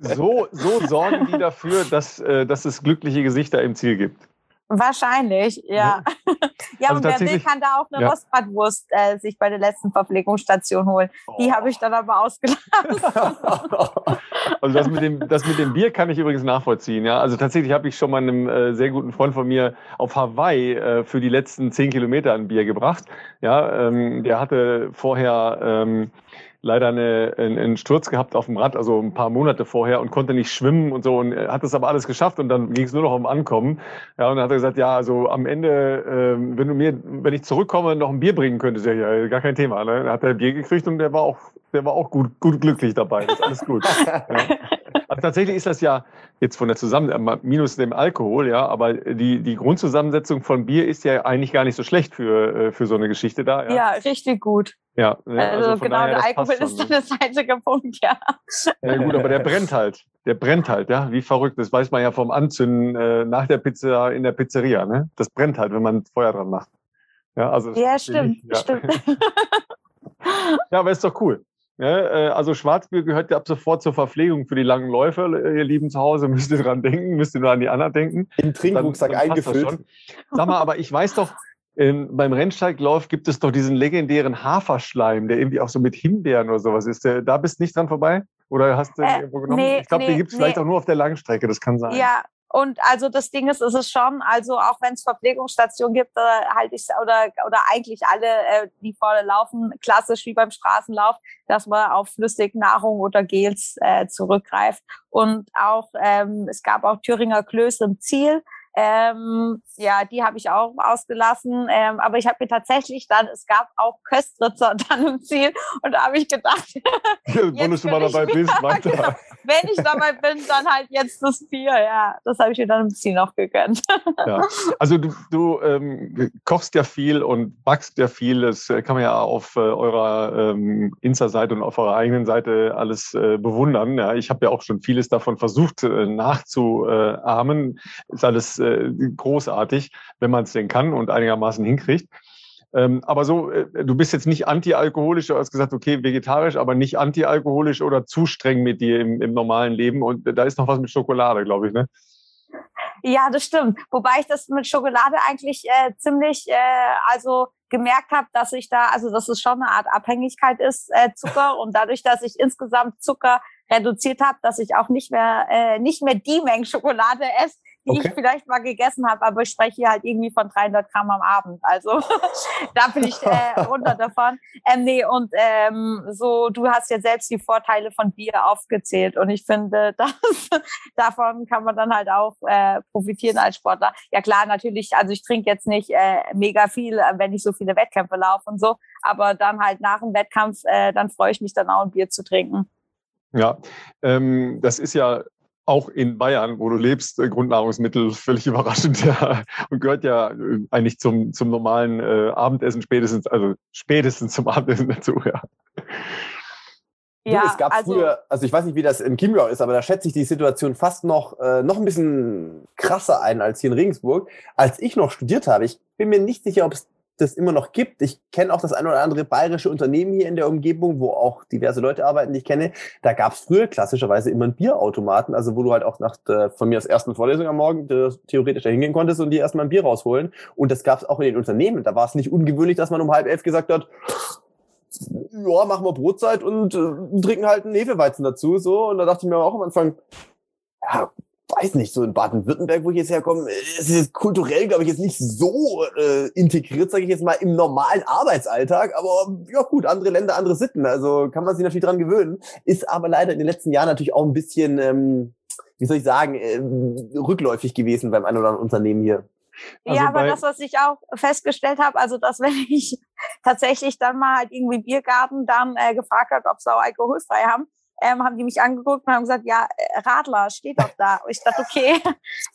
Speaker 1: So, so sorgen die dafür, dass, äh, dass es glückliche Gesichter im Ziel gibt.
Speaker 2: Wahrscheinlich, ja. ja,
Speaker 1: Also
Speaker 2: und wer will, kann da auch eine
Speaker 1: ja.
Speaker 2: Rostbratwurst äh, sich bei der letzten Verpflegungsstation holen. Die habe ich dann aber ausgelassen.
Speaker 1: Also das mit dem, das mit dem Bier kann ich übrigens nachvollziehen. Ja, also tatsächlich habe ich schon mal einem äh, sehr guten Freund von mir auf Hawaii äh, für die letzten zehn Kilometer ein Bier gebracht. Ja, ähm, der hatte vorher ähm, leider eine, einen, einen Sturz gehabt auf dem Rad, also ein paar Monate vorher und konnte nicht schwimmen und so und er hat das aber alles geschafft und dann ging es nur noch um Ankommen. Ja, und dann hat er gesagt, ja, also am Ende, ähm, wenn du mir, wenn ich zurückkomme, noch ein Bier bringen könntest, ja, ja gar kein Thema. Ne? Dann hat er ein Bier gekriegt und der war auch, der war auch gut, gut glücklich dabei. Das ist alles gut. Ja. Also tatsächlich ist das ja jetzt von der Zusammen äh, minus dem Alkohol, ja, aber die, die Grundzusammensetzung von Bier ist ja eigentlich gar nicht so schlecht für, äh, für so eine Geschichte da.
Speaker 2: Ja,
Speaker 1: Ja,
Speaker 2: richtig gut.
Speaker 1: Ja, ne,
Speaker 2: Also,
Speaker 1: von
Speaker 2: genau,
Speaker 1: daher,
Speaker 2: der Alkohol ist dann
Speaker 1: ne?
Speaker 2: das einzige Punkt, ja.
Speaker 1: Ja gut, aber der brennt halt. Der brennt halt, ja, wie verrückt. Das weiß man ja vom Anzünden äh, nach der Pizza in der Pizzeria, ne? Das brennt halt, wenn man Feuer dran macht. Ja, also
Speaker 2: Ja, stimmt,
Speaker 1: ja.
Speaker 2: stimmt.
Speaker 1: Ja, aber ist doch cool. Ja, äh, also Schwarzbier gehört ja ab sofort zur Verpflegung für die langen Läufe, äh, ihr Lieben zu Hause. Müsst ihr dran denken, müsst ihr nur an die anderen denken.
Speaker 3: Im Trinkrucksack eingefüllt.
Speaker 1: Sag mal, aber ich weiß doch, ähm, beim Rennsteiglauf gibt es doch diesen legendären Haferschleim, der irgendwie auch so mit Himbeeren oder sowas ist. Der, da bist du nicht dran vorbei? Oder hast du den
Speaker 2: Äh,
Speaker 1: irgendwo genommen?
Speaker 2: nee,
Speaker 1: ich glaube, den
Speaker 2: nee,
Speaker 1: gibt es vielleicht
Speaker 2: nee.
Speaker 1: auch nur auf der Langstrecke, das kann sein.
Speaker 2: Ja, und also das Ding ist, ist es schon, also auch wenn es Verpflegungsstationen gibt, äh, halte ich oder oder eigentlich alle, äh, die vorne laufen, klassisch wie beim Straßenlauf, dass man auf Flüssignahrung oder Gels äh, zurückgreift. Und auch ähm, es gab auch Thüringer Klöße im Ziel. Ähm, ja, die habe ich auch ausgelassen. Ähm, aber ich habe mir tatsächlich dann, es gab auch Köstritzer dann im Ziel. Und da habe ich gedacht,
Speaker 1: Wenn du schon mal
Speaker 2: will ich
Speaker 1: dabei
Speaker 2: wieder-
Speaker 1: bist, weiter.
Speaker 2: genau. wenn ich dabei bin, dann halt jetzt das Bier. Ja, das habe ich mir dann im Ziel noch gegönnt.
Speaker 1: Ja. Also du, du ähm, kochst ja viel und backst ja viel. Das äh, kann man ja auf äh, eurer ähm, Insta-Seite und auf eurer eigenen Seite alles äh, bewundern. Ja, ich habe ja auch schon vieles davon versucht äh, nachzuahmen. Ist alles äh, großartig, wenn man es denn kann und einigermaßen hinkriegt. Ähm, aber so, äh, du bist jetzt nicht antialkoholisch, du hast gesagt, okay, vegetarisch, aber nicht antialkoholisch oder zu streng mit dir im, im normalen Leben. Und da ist noch was mit Schokolade, glaube ich, ne?
Speaker 2: Ja, das stimmt. Wobei ich das mit Schokolade eigentlich äh, ziemlich, äh, also gemerkt habe, dass ich da, also dass es schon eine Art Abhängigkeit ist, äh, Zucker. Und dadurch, dass ich insgesamt Zucker reduziert habe, dass ich auch nicht mehr, äh, nicht mehr die Menge Schokolade esse, die
Speaker 3: Okay.
Speaker 2: ich vielleicht mal gegessen habe, aber ich spreche hier halt irgendwie von 300 Gramm am Abend. Also da bin ich äh, runter davon. Ähm, nee, und ähm, so, du hast ja selbst die Vorteile von Bier aufgezählt und ich finde, dass davon kann man dann halt auch äh, profitieren als Sportler. Ja klar, natürlich, also ich trinke jetzt nicht äh, mega viel, äh, wenn ich so viele Wettkämpfe laufe und so, aber dann halt nach dem Wettkampf, äh, dann freue ich mich dann auch ein Bier zu trinken.
Speaker 1: Ja, ähm, das ist ja auch in Bayern, wo du lebst, äh, Grundnahrungsmittel völlig überraschend ja, und gehört ja äh, eigentlich zum, zum normalen äh, Abendessen spätestens, also spätestens zum Abendessen dazu, ja.
Speaker 3: Du, es gab früher, also ich weiß nicht, wie das in Chiemgau ist, aber da schätze ich die Situation fast noch, äh, noch ein bisschen krasser ein als hier in Regensburg. Als ich noch studiert habe, ich bin mir nicht sicher, ob es das immer noch gibt. Ich kenne auch das ein oder andere bayerische Unternehmen hier in der Umgebung, wo auch diverse Leute arbeiten, die ich kenne. Da gab es früher klassischerweise immer einen Bierautomaten, also wo du halt auch nach der, von mir aus ersten Vorlesung am Morgen äh, theoretisch da hingehen konntest und dir erstmal ein Bier rausholen. Und das gab es auch in den Unternehmen. Da war es nicht ungewöhnlich, dass man um halb elf gesagt hat, ja, machen wir Brotzeit und äh, trinken halt einen Hefeweizen dazu, so. Und da dachte ich mir auch am Anfang, ja, weiß nicht, so in Baden-Württemberg, wo ich jetzt herkomme, ist es kulturell, glaube ich, jetzt nicht so äh, integriert, sage ich jetzt mal, im normalen Arbeitsalltag. Aber ja gut, andere Länder, andere Sitten. Also kann man sich natürlich dran gewöhnen. Ist aber leider in den letzten Jahren natürlich auch ein bisschen, ähm, wie soll ich sagen, äh, rückläufig gewesen beim ein oder anderen Unternehmen hier.
Speaker 1: Also
Speaker 2: ja, aber das, was ich auch festgestellt habe, also dass wenn ich tatsächlich dann mal halt irgendwie Biergarten dann äh, gefragt hat, ob sie auch alkoholfrei haben, ähm, haben die mich angeguckt und haben gesagt, ja, äh, Radler steht doch da. Und ich dachte, okay,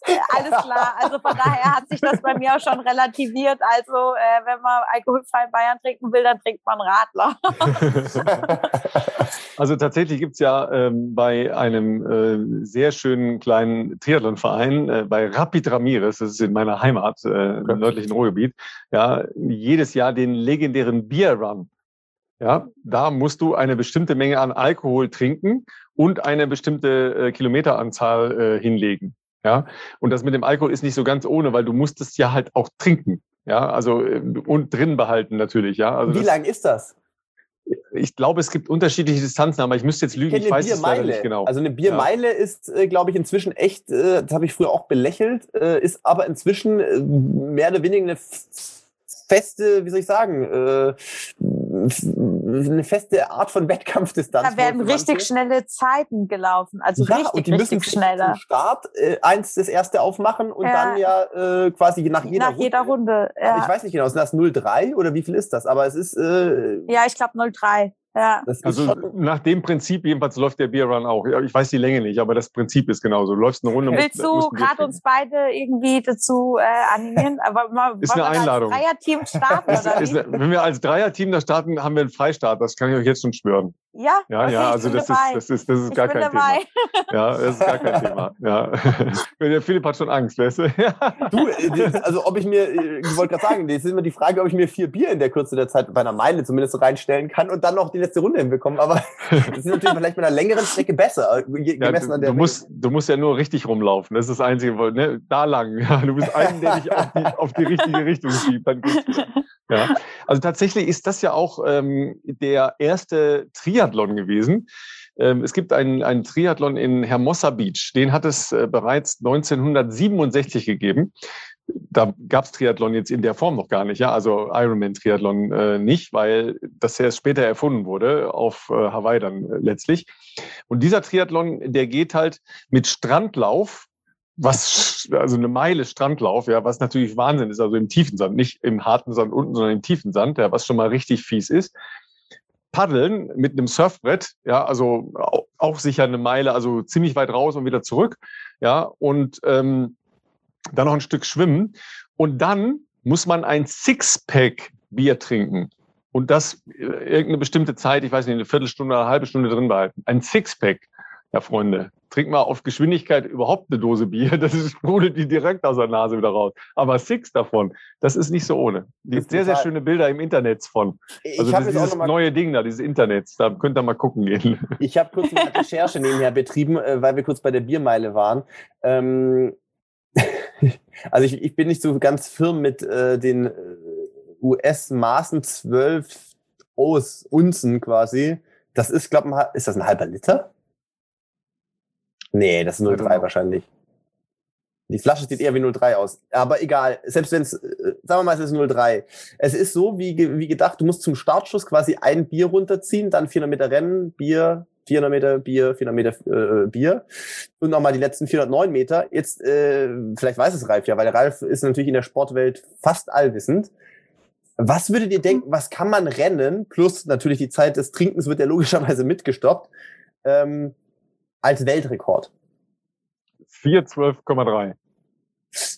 Speaker 2: alles klar. Also von daher hat sich das bei mir auch schon relativiert. Also äh, wenn man alkoholfrei in Bayern trinken will, dann trinkt man Radler.
Speaker 1: Also tatsächlich gibt's ja ähm, bei einem äh, sehr schönen kleinen Triathlonverein, äh, bei Rapid Ramirez, das ist in meiner Heimat, äh, im nördlichen Ruhrgebiet, ja, jedes Jahr den legendären Beer Run. Ja, da musst du eine bestimmte Menge an Alkohol trinken und eine bestimmte äh, Kilometeranzahl äh, hinlegen. Ja, und das mit dem Alkohol ist nicht so ganz ohne, weil du musst es ja halt auch trinken. Ja, also äh, und drin behalten natürlich. Ja, also
Speaker 3: wie lang ist das?
Speaker 1: Ich glaube, es gibt unterschiedliche Distanzen, aber ich müsste jetzt lügen,
Speaker 3: ich,
Speaker 1: ich weiß
Speaker 3: Biermeile. es nicht genau. Also eine Biermeile ja. ist, äh, glaube ich, inzwischen echt, äh, das habe ich früher auch belächelt, ist aber inzwischen mehr oder weniger eine feste, wie soll ich sagen, eine feste Art von Wettkampfdistanz.
Speaker 2: Da werden richtig schnelle Zeiten gelaufen, also ja, richtig,
Speaker 3: und die müssen schneller. Zum Start äh, eins das erste aufmachen und ja. dann ja äh, quasi nach jeder
Speaker 2: nach Runde. Jeder Runde
Speaker 3: ja. Ich weiß nicht genau, ist das 0,3 oder wie viel ist das? Aber es ist. Äh,
Speaker 2: ja, ich glaube 0,3. Ja.
Speaker 1: also nach dem Prinzip jedenfalls läuft der Bierrun auch. Ich weiß die Länge nicht, aber das Prinzip ist genauso. Du läufst eine Runde.
Speaker 2: Willst du gerade uns beide irgendwie dazu äh, animieren? Aber
Speaker 1: mal, ist eine Einladung.
Speaker 2: als Dreierteam starten oder
Speaker 1: ist, ist, wenn wir als Dreierteam da starten, haben wir einen Freistart. Das kann ich euch jetzt schon schwören.
Speaker 2: Ja,
Speaker 1: ja, okay, ja. Also das ist, das ist, das ist gar kein dabei. Thema. Ja, das ist gar kein Thema. Ja. Der Philipp hat schon Angst, weißt du? Ja.
Speaker 3: Du, äh, also ob ich mir, äh, ich wollte gerade sagen, das ist immer die Frage, ob ich mir vier Bier in der Kürze der Zeit bei einer Meile zumindest so reinstellen kann und dann noch die letzte Runde hinbekommen. Aber das ist natürlich vielleicht bei einer längeren Strecke besser,
Speaker 1: gemessen ja, du, an der. Du musst, du musst ja nur richtig rumlaufen. Das ist das Einzige, ne? da lang. Ja, du bist einen, der dich auf die, auf die richtige Richtung schiebt. Dann geht's ja. Also tatsächlich ist das ja auch ähm, der erste Triathlon gewesen. Ähm, es gibt einen, einen Triathlon in Hermosa Beach. Den hat es äh, bereits 1967 gegeben. Da gab es Triathlon jetzt in der Form noch gar nicht, ja, also Ironman-Triathlon äh, nicht, weil das erst später erfunden wurde, auf äh, Hawaii dann äh, letztlich. Und dieser Triathlon, der geht halt mit Strandlauf was, also eine Meile Strandlauf, ja, was natürlich Wahnsinn ist, also im tiefen Sand, nicht im harten Sand unten, sondern im tiefen Sand, ja, was schon mal richtig fies ist. Paddeln mit einem Surfbrett, ja, also auch sicher eine Meile, also ziemlich weit raus und wieder zurück, ja, und ähm, dann noch ein Stück schwimmen. Und dann muss man ein Sixpack Bier trinken. Und das äh, irgendeine bestimmte Zeit, ich weiß nicht, eine Viertelstunde eine halbe Stunde drin behalten. Ein Sixpack, ja, Freunde, trink mal auf Geschwindigkeit überhaupt eine Dose Bier, das sprudelt die direkt aus der Nase wieder raus. Aber Six davon, das ist nicht so ohne. Es gibt sehr, sehr schöne Bilder im Internet von. Also das ist dieses neue Ding da, dieses Internet, da könnt ihr mal gucken gehen.
Speaker 3: Ich habe kurz eine Recherche nebenher betrieben, äh, weil wir kurz bei der Biermeile waren. Ähm, also ich, ich, bin nicht so ganz firm mit äh, den äh, US-Maßen 12 aus Unzen quasi. Das ist, glaube ich, ist das ein halber Liter? Nee, das ist 03 wahrscheinlich. Die Flasche sieht eher wie 03 aus. Aber egal, selbst wenn es, äh, sagen wir mal, es ist 03. Es ist so, wie, wie gedacht, du musst zum Startschuss quasi ein Bier runterziehen, dann 400 Meter Rennen, Bier, 400 Meter Bier, 400 Meter äh, Bier und nochmal die letzten 409 Meter. Jetzt, äh, vielleicht weiß es Ralf ja, weil Ralf ist natürlich in der Sportwelt fast allwissend. Was würdet ihr denken, was kann man rennen, plus natürlich die Zeit des Trinkens wird ja logischerweise mitgestoppt, ähm, als Weltrekord?
Speaker 1: 412,3.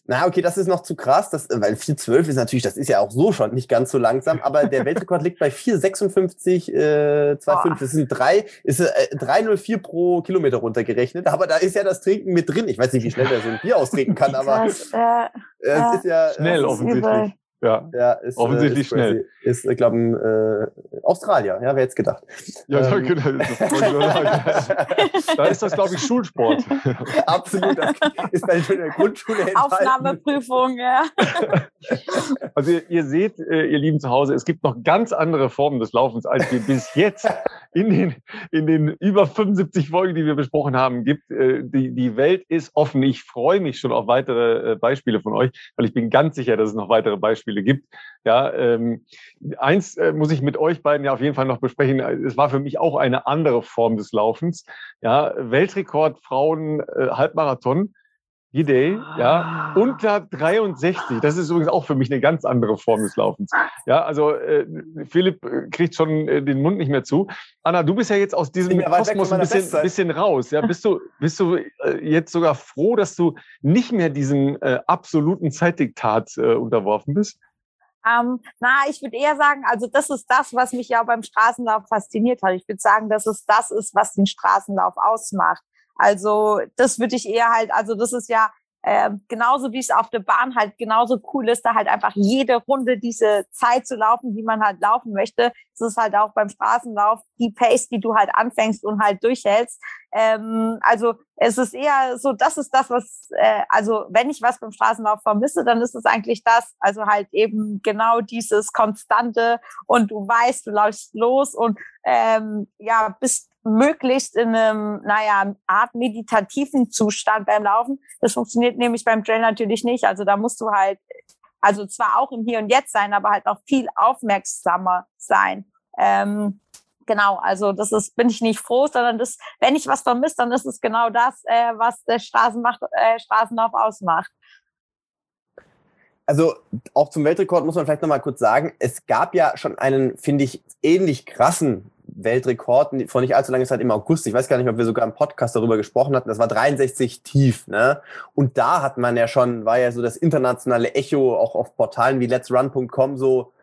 Speaker 3: Na, okay, das ist noch zu krass, das, weil 412 ist natürlich, das ist ja auch so schon nicht ganz so langsam, aber der Weltrekord liegt bei 456, äh, 25. Das sind drei, ist äh, 304 pro Kilometer runtergerechnet, aber da ist ja das Trinken mit drin. Ich weiß nicht, wie schnell der so ein Bier austrinken kann, aber
Speaker 2: das, äh,
Speaker 3: es ist ja
Speaker 1: schnell offensichtlich.
Speaker 3: Ja, ja ist,
Speaker 1: äh, offensichtlich
Speaker 3: ist
Speaker 1: schnell.
Speaker 3: Ist, ich glaube, ein äh, Australier, ja, wer jetzt gedacht.
Speaker 1: Ja, ähm. genau. da ist das, glaube ich, Schulsport.
Speaker 3: Absolut, das ist bei der Grundschule
Speaker 2: enthalten. Aufnahmeprüfung, ja.
Speaker 1: Also ihr, ihr seht, äh, ihr Lieben zu Hause, es gibt noch ganz andere Formen des Laufens, als wir bis jetzt in den, in den über 75 Folgen, die wir besprochen haben, gibt. Äh, die, die Welt ist offen. Ich freue mich schon auf weitere Beispiele von euch, weil ich bin ganz sicher, dass es noch weitere Beispiele gibt. Ja, ähm, eins äh, muss ich mit euch beiden ja auf jeden Fall noch besprechen. Es war für mich auch eine andere Form des Laufens. Ja, Weltrekord Frauen äh, Halbmarathon Idee, ja, ah. unter 63. Das ist übrigens auch für mich eine ganz andere Form des Laufens. Ja, also äh, Philipp äh, kriegt schon äh, den Mund nicht mehr zu. Anna, du bist ja jetzt aus diesem Kosmos ein bisschen, bisschen raus. Ja, bist du, bist du äh, jetzt sogar froh, dass du nicht mehr diesem äh, absoluten Zeitdiktat äh, unterworfen bist?
Speaker 2: Ähm, na, ich würde eher sagen, also das ist das, was mich ja beim Straßenlauf fasziniert hat. Ich würde sagen, dass es das ist, was den Straßenlauf ausmacht. Also das würde ich eher halt, also das ist ja äh, genauso wie es auf der Bahn halt genauso cool ist, da halt einfach jede Runde diese Zeit zu laufen, die man halt laufen möchte. Es ist halt auch beim Straßenlauf die Pace, die du halt anfängst und halt durchhältst. Ähm, also es ist eher so, das ist das, was, äh, also wenn ich was beim Straßenlauf vermisse, dann ist es eigentlich das. Also halt eben genau dieses Konstante und du weißt, du läufst los und ähm, ja, bist möglichst in einem, naja, Art meditativen Zustand beim Laufen. Das funktioniert nämlich beim Trail natürlich nicht. Also da musst du halt, also zwar auch im Hier und Jetzt sein, aber halt noch viel aufmerksamer sein. Ähm, genau, also das ist, bin ich nicht froh, sondern das, wenn ich was vermisse, dann ist es genau das, äh, was der äh, Straßenlauf ausmacht.
Speaker 3: Also auch zum Weltrekord muss man vielleicht nochmal kurz sagen, es gab ja schon einen, finde ich, ähnlich krassen Weltrekord vor nicht allzu langer Zeit im August. Ich weiß gar nicht, ob wir sogar im Podcast darüber gesprochen hatten. Das war 63 tief. Ne? Und da hat man ja schon, war ja so das internationale Echo auch auf Portalen wie letsrun.com so,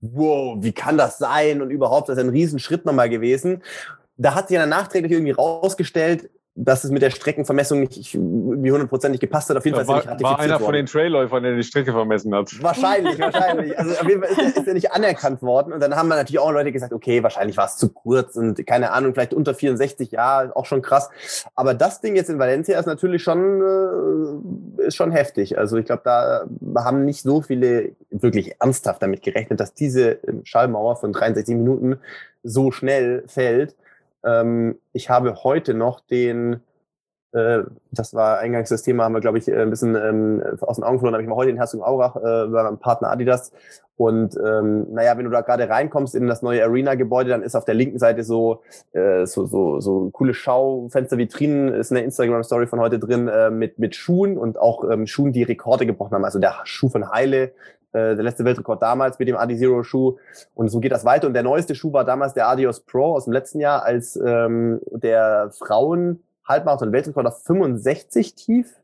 Speaker 3: wow, wie kann das sein? Und überhaupt, das ist ein Riesenschritt nochmal gewesen. Da hat sich dann nachträglich irgendwie rausgestellt, dass es mit der Streckenvermessung nicht irgendwie hundertprozentig gepasst hat. Auf jeden
Speaker 1: Fall
Speaker 3: war,
Speaker 1: ist er nicht war einer worden. von den Trailläufern, der die Strecke vermessen hat.
Speaker 3: Wahrscheinlich, wahrscheinlich. Also auf jeden Fall ist er, ist er nicht anerkannt worden. Und dann haben wir natürlich auch Leute gesagt, okay, wahrscheinlich war es zu kurz und keine Ahnung, vielleicht unter 64, ja, auch schon krass. Aber das Ding jetzt in Valencia ist natürlich schon, äh, ist schon heftig. Also ich glaube, da haben nicht so viele wirklich ernsthaft damit gerechnet, dass diese Schallmauer von 63 Minuten so schnell fällt. Ähm, ich habe heute noch den, äh, das war eingangs das Thema, haben wir, glaube ich, äh, ein bisschen ähm, aus den Augen verloren, habe ich mal heute in Herzogenaurach äh, bei meinem Partner Adidas. Und ähm, naja, wenn du da gerade reinkommst in das neue Arena-Gebäude, dann ist auf der linken Seite so äh, so so so coole Schaufenster-Vitrinen, ist eine Instagram-Story von heute drin äh, mit mit Schuhen und auch ähm, Schuhen, die Rekorde gebrochen haben. Also der Schuh von Heile, äh, der letzte Weltrekord damals mit dem Adi Zero Schuh. Und so geht das weiter. Und der neueste Schuh war damals der Adios Pro aus dem letzten Jahr, als ähm, der Frauen Halbmarathon Weltrekord auf 65 tief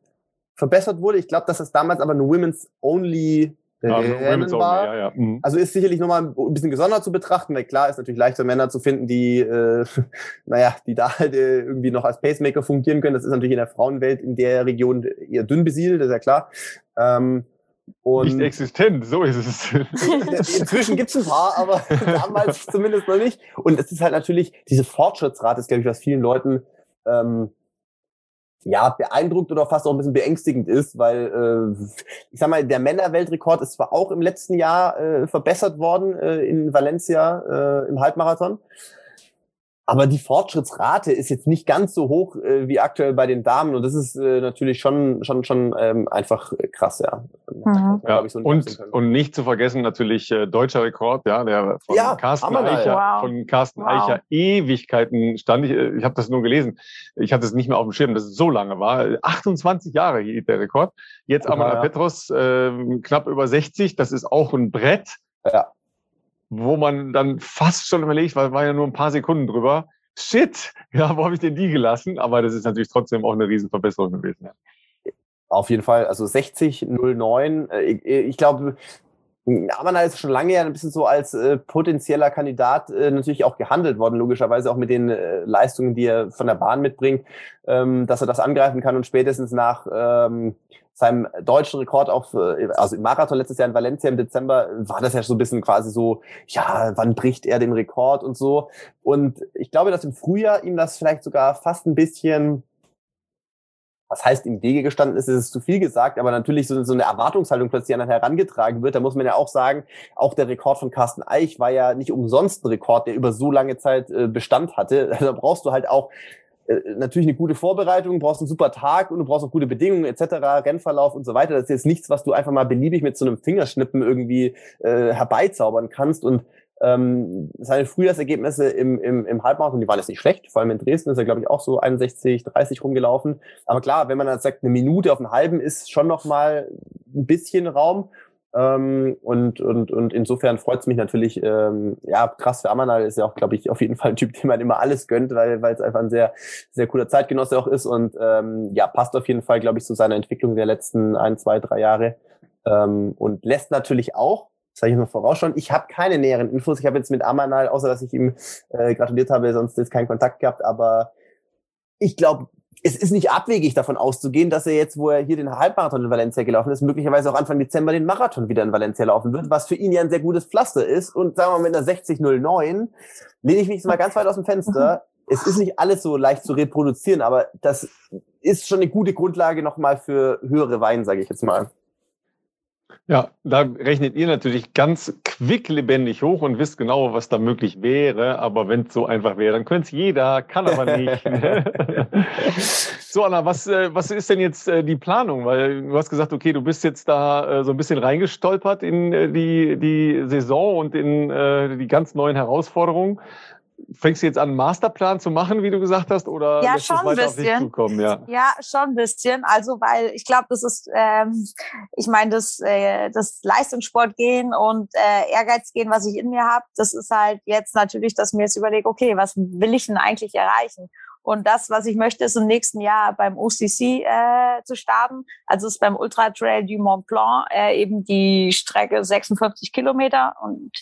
Speaker 3: verbessert wurde. Ich glaube, dass das damals aber eine Women's Only ja, Rennen war. Ja, ja. Mhm. Also ist sicherlich nochmal ein bisschen gesondert zu betrachten, weil klar ist natürlich leichter Männer zu finden, die, äh, naja, die da halt äh, irgendwie noch als Pacemaker fungieren können. Das ist natürlich in der Frauenwelt in der Region eher dünn besiedelt, das ist ja klar. Ähm,
Speaker 1: und nicht existent, so ist es.
Speaker 3: Inzwischen gibt es ein paar, aber damals zumindest noch nicht. Und es ist halt natürlich, diese Fortschrittsrate ist, glaube ich, was vielen Leuten ähm, ja, beeindruckt oder fast auch ein bisschen beängstigend ist, weil äh, ich sag mal, der Männerweltrekord ist zwar auch im letzten Jahr äh, verbessert worden äh, in Valencia äh, im Halbmarathon, aber die Fortschrittsrate ist jetzt nicht ganz so hoch äh, wie aktuell bei den Damen und das ist äh, natürlich schon schon schon ähm, einfach krass, ja.
Speaker 1: Mhm. ja so und und nicht zu vergessen natürlich äh, deutscher Rekord, ja, der von ja, Carsten Eicher, wow. von Carsten wow. Eicher Ewigkeiten stand ich. Äh, ich habe das nur gelesen. Ich hatte es nicht mehr auf dem Schirm, dass es so lange war. 28 Jahre hielt der Rekord. Jetzt Amara ja. Petros äh, knapp über 60. Das ist auch ein Brett. Ja wo man dann fast schon überlegt, weil war ja nur ein paar Sekunden drüber. Shit, ja, wo habe ich denn die gelassen? Aber das ist natürlich trotzdem auch eine Riesenverbesserung gewesen.
Speaker 3: Auf jeden Fall, also 60,09. Äh, ich, ich glaube, Amana ist schon lange ja ein bisschen so als äh, potenzieller Kandidat äh, natürlich auch gehandelt worden, logischerweise auch mit den äh, Leistungen, die er von der Bahn mitbringt, ähm, dass er das angreifen kann und spätestens nach ähm, seinem deutschen Rekord auf, also im Marathon letztes Jahr in Valencia im Dezember, war das ja so ein bisschen quasi so, ja, wann bricht er den Rekord und so. Und ich glaube, dass im Frühjahr ihm das vielleicht sogar fast ein bisschen was heißt im Wege gestanden ist, ist es zu viel gesagt, aber natürlich so, so eine Erwartungshaltung plötzlich an herangetragen wird. Da muss man ja auch sagen, auch der Rekord von Carsten Eich war ja nicht umsonst ein Rekord, der über so lange Zeit äh, Bestand hatte. Da brauchst du halt auch natürlich eine gute Vorbereitung, brauchst einen super Tag und du brauchst auch gute Bedingungen etc., Rennverlauf und so weiter. Das ist jetzt nichts, was du einfach mal beliebig mit so einem Fingerschnippen irgendwie äh, herbeizaubern kannst und ähm, seine Frühjahrsergebnisse im, im, im Halbmarathon, die waren jetzt nicht schlecht. Vor allem in Dresden ist er, glaube ich, auch so 61, 30 rumgelaufen. Aber klar, wenn man dann sagt, eine Minute auf einen halben ist schon noch mal ein bisschen Raum. Ähm, und, und, und insofern freut es mich natürlich, ähm, ja, krass für Amanal ist ja auch, glaube ich, auf jeden Fall ein Typ, dem man immer alles gönnt, weil weil es einfach ein sehr, sehr cooler Zeitgenosse auch ist und ähm, ja, passt auf jeden Fall, glaube ich, zu seiner Entwicklung der letzten ein, zwei, drei Jahre. Ähm, und lässt natürlich auch, sage ich mal vorausschauen. Ich habe keine näheren Infos. Ich habe jetzt mit Amanal, außer dass ich ihm äh, gratuliert habe, sonst jetzt keinen Kontakt gehabt. Aber ich glaube, es ist nicht abwegig davon auszugehen, dass er jetzt, wo er hier den Halbmarathon in Valencia gelaufen ist, möglicherweise auch Anfang Dezember den Marathon wieder in Valencia laufen wird, was für ihn ja ein sehr gutes Pflaster ist. Und sagen wir mal mit einer 60.09 lehne ich mich jetzt mal ganz weit aus dem Fenster. Es ist nicht alles so leicht zu reproduzieren, aber das ist schon eine gute Grundlage nochmal für höhere Weine, sage ich jetzt mal.
Speaker 1: Ja, da rechnet ihr natürlich ganz quicklebendig hoch und wisst genau, was da möglich wäre. Aber wenn es so einfach wäre, dann könnte es jeder, kann aber nicht. so, Anna, was, äh, was ist denn jetzt äh, die Planung? Weil du hast gesagt, okay, du bist jetzt da äh, so ein bisschen reingestolpert in die, die Saison und in die ganz neuen Herausforderungen fängst du jetzt an, einen Masterplan zu machen, wie du gesagt hast, oder
Speaker 2: ja, schon ein bisschen. Ja. ja, schon ein bisschen. Also, weil ich glaube, das ist, ähm, ich meine, das, äh, das Leistungssport gehen und äh, Ehrgeiz gehen, was ich in mir habe, das ist halt jetzt natürlich, dass mir jetzt überlege, okay, was will ich denn eigentlich erreichen? Und das, was ich möchte, ist im nächsten Jahr beim OCC äh, zu starten. Also ist beim Ultra Trail du Mont Blanc äh, eben die Strecke 56 Kilometer und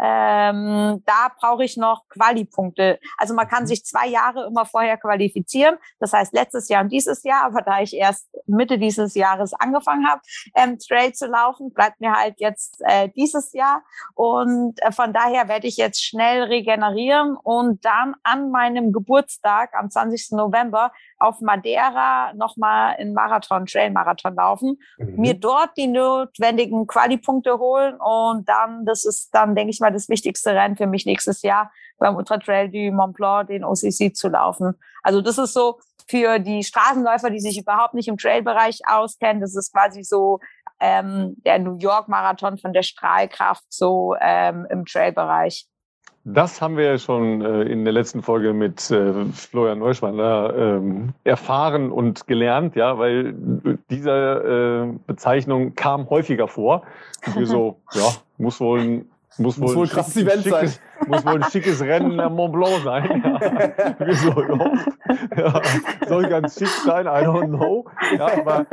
Speaker 2: ähm, da brauche ich noch Quali-Punkte. Also man kann mhm. sich zwei Jahre immer vorher qualifizieren. Das heißt letztes Jahr und dieses Jahr. Aber da ich erst Mitte dieses Jahres angefangen habe, ähm, Trail zu laufen, bleibt mir halt jetzt äh, dieses Jahr. Und äh, von daher werde ich jetzt schnell regenerieren und dann an meinem Geburtstag am 20. November auf Madeira nochmal in Marathon, Trail-Marathon laufen, mhm. mir dort die notwendigen Quali-Punkte holen und dann, das ist dann, denke ich mal, das wichtigste Rennen für mich nächstes Jahr beim Ultra Trail du Mont Blanc, den OCC zu laufen. Also das ist so für die Straßenläufer, die sich überhaupt nicht im Trail-Bereich auskennen, das ist quasi so ähm, der New York Marathon von der Strahlkraft so ähm, im Trail-Bereich.
Speaker 1: Das haben wir ja schon äh, in der letzten Folge mit äh, Florian Neuschwander ähm, erfahren und gelernt, ja, weil diese äh, Bezeichnung kam häufiger vor. Und wir so, ja, muss wohl ein muss, muss wohl, ein krasses Event schickes, sein. Muss wohl ein schickes Rennen am Mont Blanc sein. Ja. Wieso? Ja. Soll ganz schick sein, I don't know. Ja, aber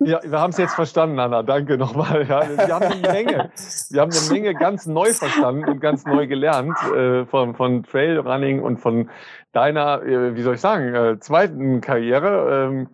Speaker 1: ja, wir haben es jetzt verstanden, Anna. Danke nochmal. Ja. Wir haben eine Menge, wir haben eine Menge ganz neu verstanden und ganz neu gelernt äh, von, von Trailrunning und von deiner, äh, wie soll ich sagen, äh, zweiten Karriere. Ähm,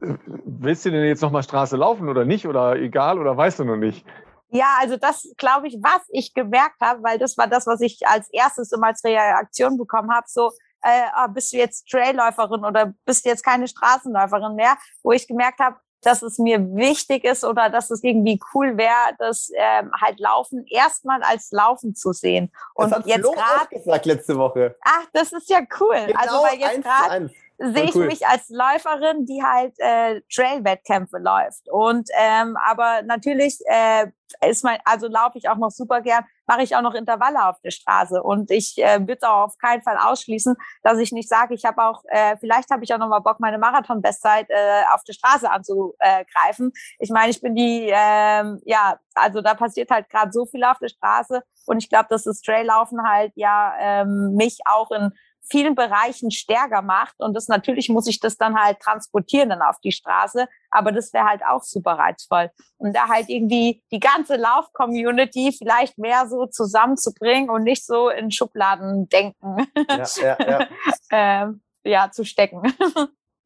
Speaker 1: willst du denn jetzt nochmal Straße laufen oder nicht? Oder egal oder weißt du noch nicht?
Speaker 2: Ja, also das glaube ich, was ich gemerkt habe, weil das war das, was ich als erstes immer als Reaktion bekommen habe, so äh, oh, bist du jetzt Trailläuferin oder bist du jetzt keine Straßenläuferin mehr, wo ich gemerkt habe, dass es mir wichtig ist oder dass es irgendwie cool wäre, das ähm, halt Laufen erstmal als Laufen zu sehen.
Speaker 3: Und das hat jetzt gerade gesagt letzte Woche.
Speaker 2: Ach, das ist ja cool. Also, genau also weil jetzt gerade sehe ich cool. mich als Läuferin, die halt äh, Trail-Wettkämpfe läuft. Und ähm, aber natürlich äh, ist mein, also laufe ich auch noch super gern, mache ich auch noch Intervalle auf der Straße. Und ich äh, würde auch auf keinen Fall ausschließen, dass ich nicht sage, ich habe auch, äh, vielleicht habe ich auch noch mal Bock, meine Marathon-Bestzeit äh, auf der Straße anzugreifen. Ich meine, ich bin die, ähm, ja, also da passiert halt gerade so viel auf der Straße. Und ich glaube, dass das Traillaufen halt ja ähm, mich auch in vielen Bereichen stärker macht. Und das natürlich muss ich das dann halt transportieren dann auf die Straße. Aber das wäre halt auch super reizvoll. Und da halt irgendwie die ganze Lauf-Community vielleicht mehr so zusammenzubringen und nicht so in Schubladen denken. Ja, ja, ja. ähm, ja zu stecken.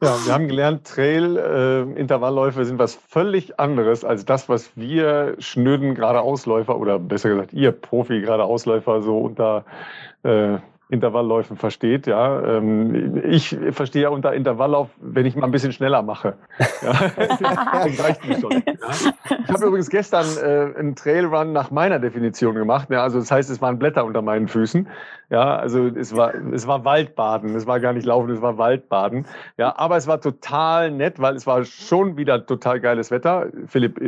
Speaker 1: Ja, wir haben gelernt, Trail-Intervallläufe äh, sind was völlig anderes als das, was wir schnöden geradeausläufer oder besser gesagt, ihr Profi geradeausläufer so unter äh, Intervallläufen versteht. Ja, ähm, ich verstehe ja unter Intervalllauf, wenn ich mal ein bisschen schneller mache. Ja, reicht mir schon. Ja. Ich habe übrigens gestern äh, einen Trailrun nach meiner Definition gemacht. Ja, also das heißt, es waren Blätter unter meinen Füßen. Ja, also es war es war Waldbaden. Es war gar nicht Laufen, es war Waldbaden. Ja, aber es war total nett, weil es war schon wieder total geiles Wetter. Philipp,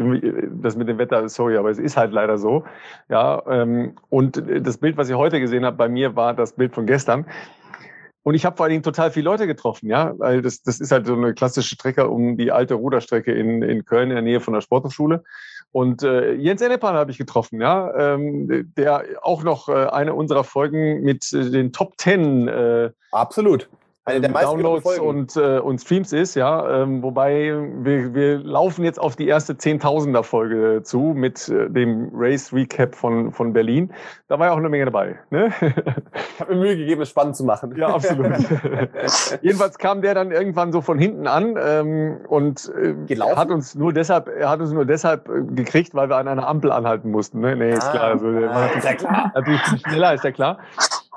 Speaker 1: das mit dem Wetter, sorry, aber es ist halt leider so. Ja, ähm, und das Bild, was ihr heute gesehen habt bei mir, war das Bild von gestern. Und ich habe vor allen Dingen total viele Leute getroffen, ja, weil das, das ist halt so eine klassische Strecke um die alte Ruderstrecke in, in Köln in der Nähe von der Sporthochschule. Und äh, Jens Ennepan habe ich getroffen, ja, ähm, der auch noch äh, eine unserer Folgen mit äh, den Top Ten
Speaker 3: äh, absolut
Speaker 1: eine der meisten Downloads und, äh, und Streams ist, ja. Ähm, wobei wir, wir laufen jetzt auf die erste Zehntausender Folge zu mit äh, dem Race Recap von, von Berlin. Da war ja auch eine Menge dabei. Ne?
Speaker 3: Ich habe mir Mühe gegeben, es spannend zu machen.
Speaker 1: Ja, absolut. Jedenfalls kam der dann irgendwann so von hinten an ähm, und äh, hat uns nur deshalb, er hat uns nur deshalb äh, gekriegt, weil wir an einer Ampel anhalten mussten. Ne? Nee, ist ah, klar. Also, ah, ist ja klar. Natürlich schneller, ist ja klar.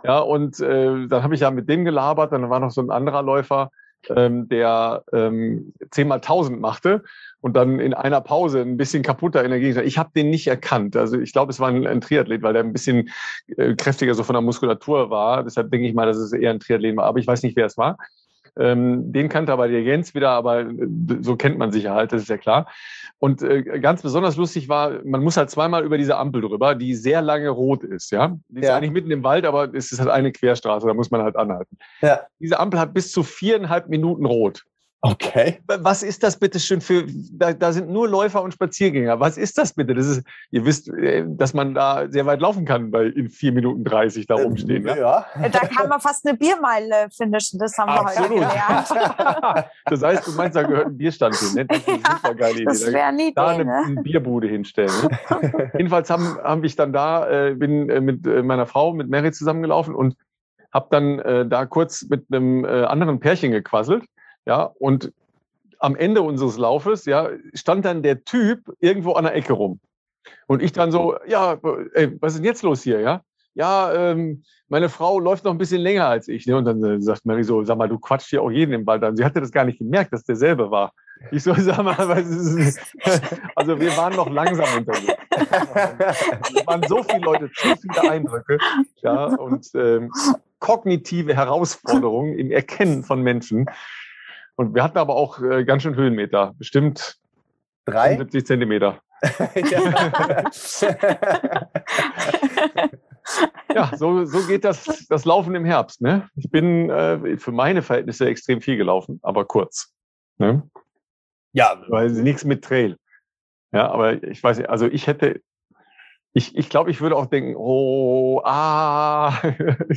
Speaker 1: Ja, und äh, dann habe ich ja mit dem gelabert, dann war noch so ein anderer Läufer, ähm, der ähm, 10 mal 1000 machte und dann in einer Pause ein bisschen kaputter Energie. Ich habe den nicht erkannt. Also ich glaube, es war ein, ein, Triathlet, weil der ein bisschen äh, kräftiger so von der Muskulatur war. Deshalb denke ich mal, dass es eher ein Triathlet war. Aber ich weiß nicht, wer es war. Ähm, den kannte aber der Jens wieder, aber äh, so kennt man sich halt, das ist ja klar. Und äh, ganz besonders lustig war, man muss halt zweimal über diese Ampel drüber, die sehr lange rot ist, ja. Die ist ja. eigentlich mitten im Wald, aber es ist halt eine Querstraße, da muss man halt anhalten. Ja. Diese Ampel hat bis zu viereinhalb Minuten rot.
Speaker 3: Okay.
Speaker 1: Was ist das bitte schön für, da, da, sind nur Läufer und Spaziergänger. Was ist das bitte? Das ist, ihr wisst, äh, dass man da sehr weit laufen kann, bei in vier Minuten 30 da rumstehen.
Speaker 2: Äh, ja. ja. Da kann man fast eine Biermeile finishen. Das haben wir Absolut. heute gelernt.
Speaker 1: das heißt, du meinst, da gehört ein Bierstand hin. Ne? Das Idee. Das wäre nie Da eine, ne? eine, Bierbude hinstellen. Ne? Jedenfalls haben, haben ich dann da, äh, bin äh, mit äh, meiner Frau, mit Mary zusammengelaufen und habe dann äh, da kurz mit einem äh, anderen Pärchen gequasselt ja, und am Ende unseres Laufes, ja, stand dann der Typ irgendwo an der Ecke rum. Und ich dann so, ja, ey, was ist denn jetzt los hier, ja? Ja, ähm, meine Frau läuft noch ein bisschen länger als ich. Ne? Und dann äh, sagt Mary so, sag mal, du quatscht hier auch jeden im Wald an. Sie hatte das gar nicht gemerkt, dass derselbe war. Ich so, sag mal, was ist also wir waren noch langsam unterwegs. Es waren so viele Leute, zu viele Eindrücke, ja, und ähm, kognitive Herausforderungen im Erkennen von Menschen. Und wir hatten aber auch äh, ganz schön Höhenmeter, bestimmt Drei? 70 Zentimeter. ja, so, so geht das, das Laufen im Herbst. Ne? Ich bin äh, für meine Verhältnisse extrem viel gelaufen, aber kurz. Ne? Ja. Weil nichts mit Trail. Ja, aber ich weiß nicht, also ich hätte ich, ich glaube, ich würde auch denken, oh, ah.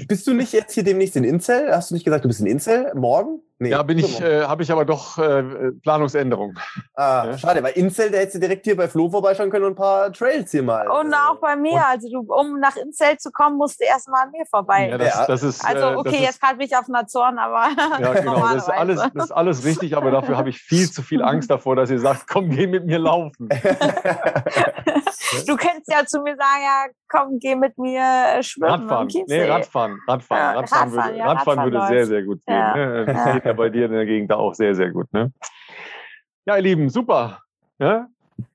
Speaker 3: Bist du nicht jetzt hier demnächst in Incel? Hast du nicht gesagt, du bist in Incel morgen?
Speaker 1: Nee, ja, bin ich, äh, habe ich aber doch äh, Planungsänderung.
Speaker 3: Ah, ja. schade, weil Incel, der hätte direkt hier bei Flo vorbeischauen können und ein paar Trails hier mal.
Speaker 2: Und auch bei mir. Und also du, um nach Incel zu kommen, musst du erstmal an mir vorbei. Ja,
Speaker 1: das, das ist,
Speaker 2: also äh, okay, ist, jetzt gerade bin ich auf einer Zorn, aber.
Speaker 1: Ja, genau, das ist, alles, das ist alles richtig, aber dafür habe ich viel zu viel Angst davor, dass ihr sagt, komm, geh mit mir laufen.
Speaker 2: du könntest ja zu mir sagen, ja, komm, geh mit mir äh, schwimmen.
Speaker 1: Radfahren. Nee, Radfahren. Radfahren. Ja, Radfahren, Radfahren, würde, ja, Radfahren, Radfahren würde sehr, sehr gut gehen. Ja. Ne? Das geht ja bei dir in der Gegend da auch sehr, sehr gut. Ne? Ja, ihr Lieben, super. Ja?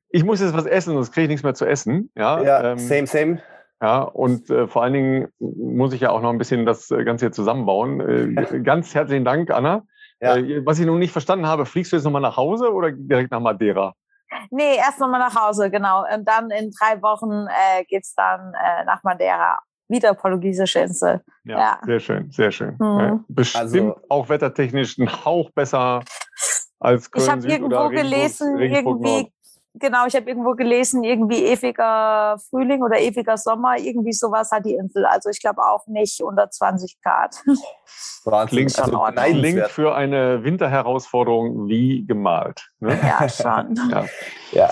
Speaker 1: Ich muss jetzt was essen, sonst kriege ich nichts mehr zu essen. Ja,
Speaker 3: ja ähm, same, same.
Speaker 1: Ja, und äh, vor allen Dingen muss ich ja auch noch ein bisschen das äh, Ganze hier zusammenbauen. Äh, ganz herzlichen Dank, Anna. Ja. Äh, was ich nun nicht verstanden habe, fliegst du jetzt nochmal nach Hause oder direkt nach Madeira?
Speaker 2: Nee, erst nochmal nach Hause, genau. Und dann in drei Wochen äh, geht es dann äh, nach Madeira. Wieder portugiesische Insel.
Speaker 1: Ja, ja. sehr schön, sehr schön. Mhm. Bestimmt also, auch wettertechnisch ein Hauch besser als Köln
Speaker 2: Ich habe irgendwo gelesen, irgendwie genau, ich habe irgendwo gelesen, irgendwie ewiger Frühling oder ewiger Sommer, irgendwie sowas hat die Insel. Also ich glaube auch nicht unter 20 Grad.
Speaker 1: Klingt, also klingt für eine Winterherausforderung wie gemalt.
Speaker 2: Ne? Ja, schon.
Speaker 1: ja. ja.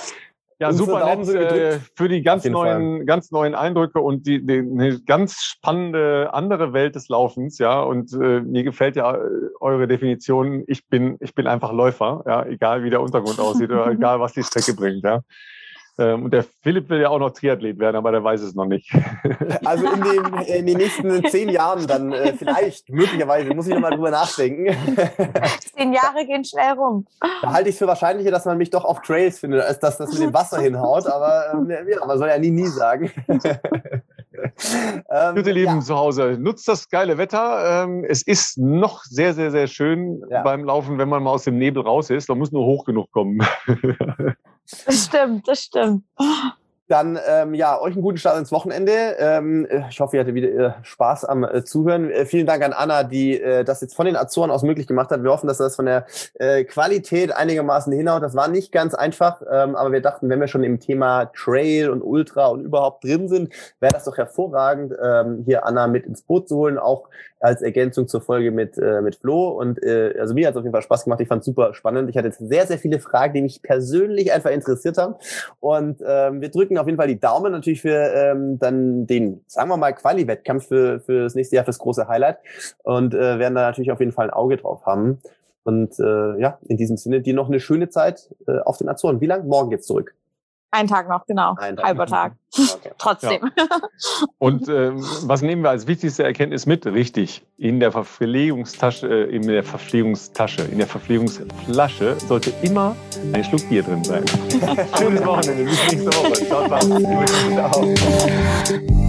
Speaker 1: Ja, super nett äh, für die ganz neuen, ganz neuen Eindrücke und die, die, eine ganz spannende andere Welt des Laufens, ja. Und äh, mir gefällt ja äh, eure Definition. Ich bin, ich bin einfach Läufer, ja, egal wie der Untergrund aussieht oder egal was die Strecke bringt, ja. Ähm, und der Philipp will ja auch noch Triathlet werden, aber der weiß es noch nicht.
Speaker 3: Also in den, in den nächsten zehn Jahren dann äh, vielleicht, möglicherweise, muss ich nochmal drüber nachdenken.
Speaker 2: Zehn Jahre gehen schnell rum.
Speaker 3: Da halte ich es für wahrscheinlicher, dass man mich doch auf Trails findet, als dass das mit dem Wasser hinhaut. Aber ähm, ja, man soll ja nie, nie sagen.
Speaker 1: ähm, Gute Lieben ja. zu Hause, nutzt das geile Wetter. Ähm, es ist noch sehr, sehr, sehr schön ja. beim Laufen, wenn man mal aus dem Nebel raus ist. Man muss nur hoch genug kommen.
Speaker 2: Das stimmt, das stimmt.
Speaker 3: Dann ähm, ja, euch einen guten Start ins Wochenende. Ähm, ich hoffe, ihr hattet wieder äh, Spaß am äh, Zuhören. Äh, vielen Dank an Anna, die äh, das jetzt von den Azoren aus möglich gemacht hat. Wir hoffen, dass das von der äh, Qualität einigermaßen hinhaut. Das war nicht ganz einfach, ähm, aber wir dachten, wenn wir schon im Thema Trail und Ultra und überhaupt drin sind, wäre das doch hervorragend, ähm, hier Anna mit ins Boot zu holen, auch als Ergänzung zur Folge mit, äh, mit Flo. Und äh, also mir hat es auf jeden Fall Spaß gemacht. Ich fand es super spannend. Ich hatte jetzt sehr, sehr viele Fragen, die mich persönlich einfach interessiert haben. Und ähm, wir drücken auf jeden Fall die Daumen natürlich für ähm, dann den, sagen wir mal, Quali-Wettkampf für, für das nächste Jahr, fürs große Highlight. Und äh, werden da natürlich auf jeden Fall ein Auge drauf haben. Und äh, ja, in diesem Sinne, dir noch eine schöne Zeit äh, auf den Azoren. Wie lang? Morgen geht's zurück.
Speaker 2: Ein Tag noch, genau. Ein Tag. Halber Tag. Okay. Trotzdem. Ja.
Speaker 1: Und äh, was nehmen wir als wichtigste Erkenntnis mit? Richtig. In der Verpflegungstasche, äh, in der Verpflegungstasche, in der Verpflegungsflasche sollte immer ein Schluck Bier drin sein. Schönes Wochenende. Bis nächste Woche. Ciao, ciao. ciao.